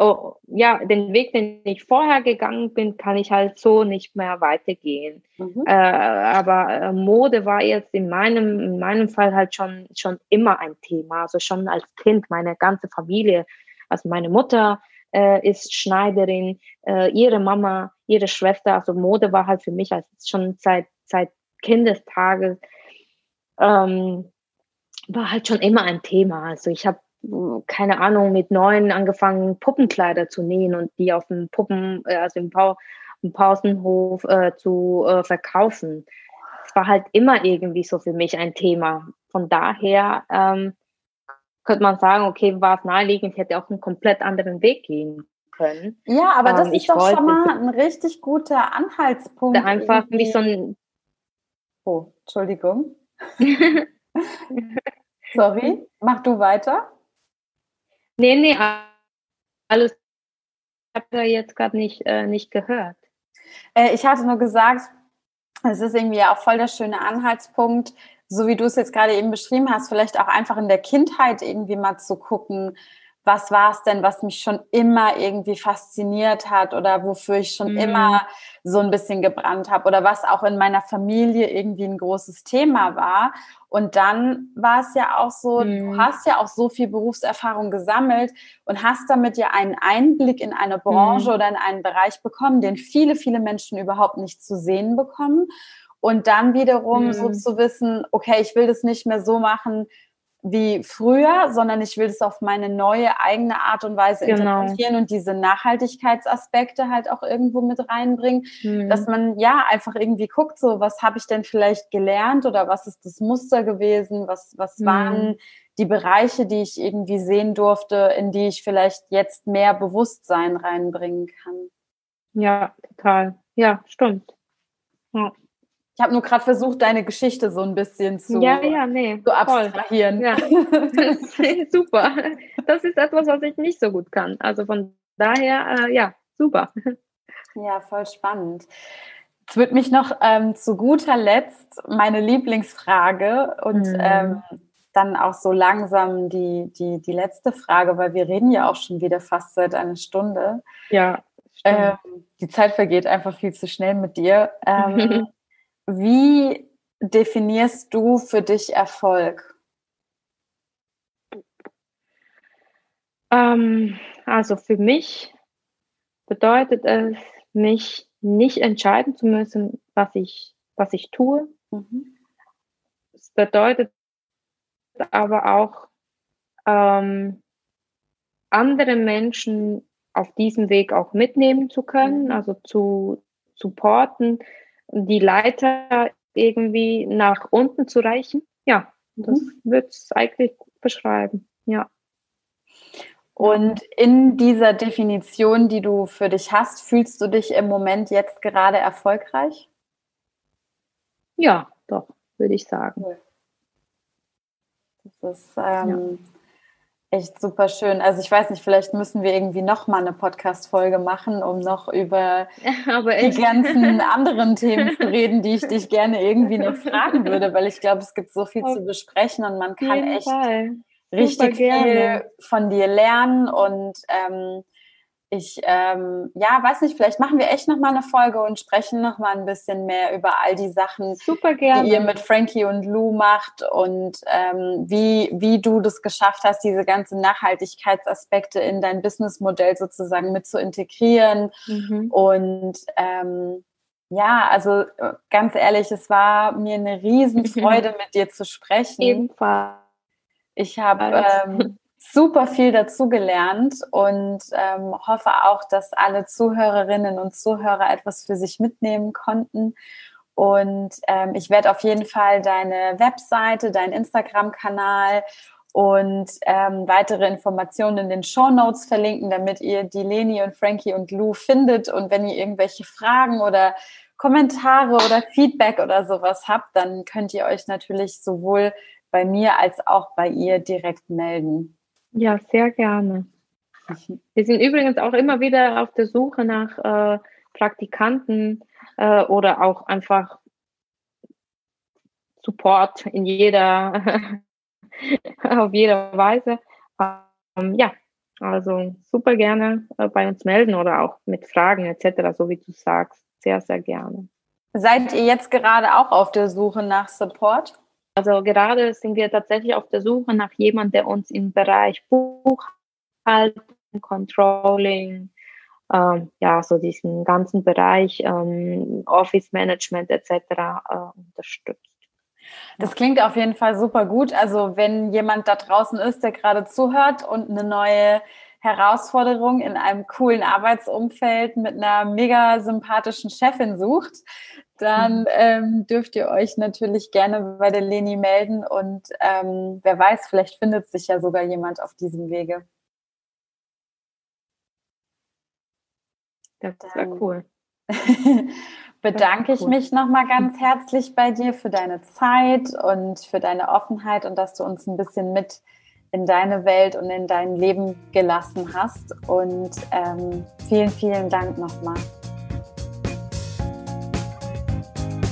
Speaker 2: oh, ja, den Weg, den ich vorher gegangen bin, kann ich halt so nicht mehr weitergehen. Mhm. Äh, aber äh, Mode war jetzt in meinem, in meinem Fall halt schon, schon immer ein Thema. Also schon als Kind, meine ganze Familie, also meine Mutter, äh, ist Schneiderin, äh, ihre Mama, ihre Schwester, also Mode war halt für mich als schon seit, seit Kindestages, ähm, war halt schon immer ein Thema. Also ich habe keine Ahnung, mit neun angefangen, Puppenkleider zu nähen und die auf dem Puppen, äh, also im, pa im Pausenhof äh, zu äh, verkaufen. Es war halt immer irgendwie so für mich ein Thema. Von daher ähm, könnte man sagen, okay, war es naheliegend, ich hätte auch einen komplett anderen Weg gehen können.
Speaker 1: Ja, aber das ähm, ist doch schon mal ein richtig guter Anhaltspunkt.
Speaker 2: Einfach irgendwie. wie so ein.
Speaker 1: Oh, Entschuldigung. Sorry, mach du weiter.
Speaker 2: Nee, nee, alles. Ich habe da jetzt gerade nicht, äh, nicht gehört.
Speaker 1: Äh, ich hatte nur gesagt, es ist irgendwie auch voll der schöne Anhaltspunkt, so wie du es jetzt gerade eben beschrieben hast, vielleicht auch einfach in der Kindheit irgendwie mal zu gucken, was war es denn, was mich schon immer irgendwie fasziniert hat oder wofür ich schon mhm. immer so ein bisschen gebrannt habe oder was auch in meiner Familie irgendwie ein großes Thema war. Und dann war es ja auch so, mhm. du hast ja auch so viel Berufserfahrung gesammelt und hast damit ja einen Einblick in eine Branche mhm. oder in einen Bereich bekommen, den viele, viele Menschen überhaupt nicht zu sehen bekommen. Und dann wiederum mhm. so zu wissen, okay, ich will das nicht mehr so machen wie früher, sondern ich will das auf meine neue eigene Art und Weise genau. interpretieren und diese Nachhaltigkeitsaspekte halt auch irgendwo mit reinbringen, mhm. dass man ja einfach irgendwie guckt, so was habe ich denn vielleicht gelernt oder was ist das Muster gewesen, was, was mhm. waren die Bereiche, die ich irgendwie sehen durfte, in die ich vielleicht jetzt mehr Bewusstsein reinbringen kann.
Speaker 2: Ja, total. Ja, stimmt. Ja.
Speaker 1: Ich habe nur gerade versucht, deine Geschichte so ein bisschen zu,
Speaker 2: ja, ja, nee,
Speaker 1: zu abstrahieren. Ja.
Speaker 2: super. Das ist etwas, was ich nicht so gut kann. Also von daher, äh, ja, super.
Speaker 1: Ja, voll spannend. Jetzt wird mich noch ähm, zu guter Letzt meine Lieblingsfrage und mhm. ähm, dann auch so langsam die, die, die letzte Frage, weil wir reden ja auch schon wieder fast seit einer Stunde.
Speaker 2: Ja.
Speaker 1: Ähm, die Zeit vergeht einfach viel zu schnell mit dir. Ähm, Wie definierst du für dich Erfolg?
Speaker 2: Ähm, also für mich bedeutet es, mich nicht entscheiden zu müssen, was ich, was ich tue. Mhm. Es bedeutet aber auch, ähm, andere Menschen auf diesem Weg auch mitnehmen zu können, mhm. also zu supporten, die Leiter irgendwie nach unten zu reichen. Ja, das mhm. wird es eigentlich beschreiben. Ja.
Speaker 1: Und in dieser Definition, die du für dich hast, fühlst du dich im Moment jetzt gerade erfolgreich?
Speaker 2: Ja, doch, würde ich sagen.
Speaker 1: Das ist ähm, ja. Echt super schön. Also ich weiß nicht, vielleicht müssen wir irgendwie noch mal eine Podcast-Folge machen, um noch über die ganzen anderen Themen zu reden, die ich dich gerne irgendwie noch fragen würde, weil ich glaube, es gibt so viel zu besprechen und man kann echt Fall. richtig viel von dir lernen und ähm, ich, ähm, ja, weiß nicht, vielleicht machen wir echt nochmal eine Folge und sprechen nochmal ein bisschen mehr über all die Sachen,
Speaker 2: die
Speaker 1: ihr mit Frankie und Lou macht und ähm, wie, wie du das geschafft hast, diese ganzen Nachhaltigkeitsaspekte in dein Businessmodell sozusagen mit zu integrieren. Mhm. Und ähm, ja, also ganz ehrlich, es war mir eine Riesenfreude, mit dir zu sprechen.
Speaker 2: Ebenfalls.
Speaker 1: Ich habe ähm, super viel dazugelernt und ähm, hoffe auch, dass alle Zuhörerinnen und Zuhörer etwas für sich mitnehmen konnten. Und ähm, ich werde auf jeden Fall deine Webseite, deinen Instagram-Kanal und ähm, weitere Informationen in den Show Notes verlinken, damit ihr die Leni und Frankie und Lou findet. Und wenn ihr irgendwelche Fragen oder Kommentare oder Feedback oder sowas habt, dann könnt ihr euch natürlich sowohl bei mir als auch bei ihr direkt melden.
Speaker 2: Ja, sehr gerne. Wir sind übrigens auch immer wieder auf der Suche nach äh, Praktikanten äh, oder auch einfach Support in jeder auf jede Weise. Ähm, ja, also super gerne äh, bei uns melden oder auch mit Fragen etc., so wie du sagst. Sehr, sehr gerne.
Speaker 1: Seid ihr jetzt gerade auch auf der Suche nach Support?
Speaker 2: Also gerade sind wir tatsächlich auf der Suche nach jemandem, der uns im Bereich Buchhaltung, Controlling, ähm, ja, so diesen ganzen Bereich ähm, Office Management etc. Äh, unterstützt.
Speaker 1: Das klingt auf jeden Fall super gut. Also wenn jemand da draußen ist, der gerade zuhört und eine neue Herausforderung in einem coolen Arbeitsumfeld mit einer mega sympathischen Chefin sucht, dann mhm. ähm, dürft ihr euch natürlich gerne bei der Leni melden und ähm, wer weiß, vielleicht findet sich ja sogar jemand auf diesem Wege.
Speaker 2: Das wäre cool.
Speaker 1: bedanke ich mich nochmal ganz herzlich bei dir für deine Zeit und für deine Offenheit und dass du uns ein bisschen mit in deine Welt und in dein Leben gelassen hast. Und ähm, vielen, vielen Dank nochmal.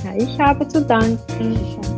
Speaker 2: Ja, ich habe zu danken.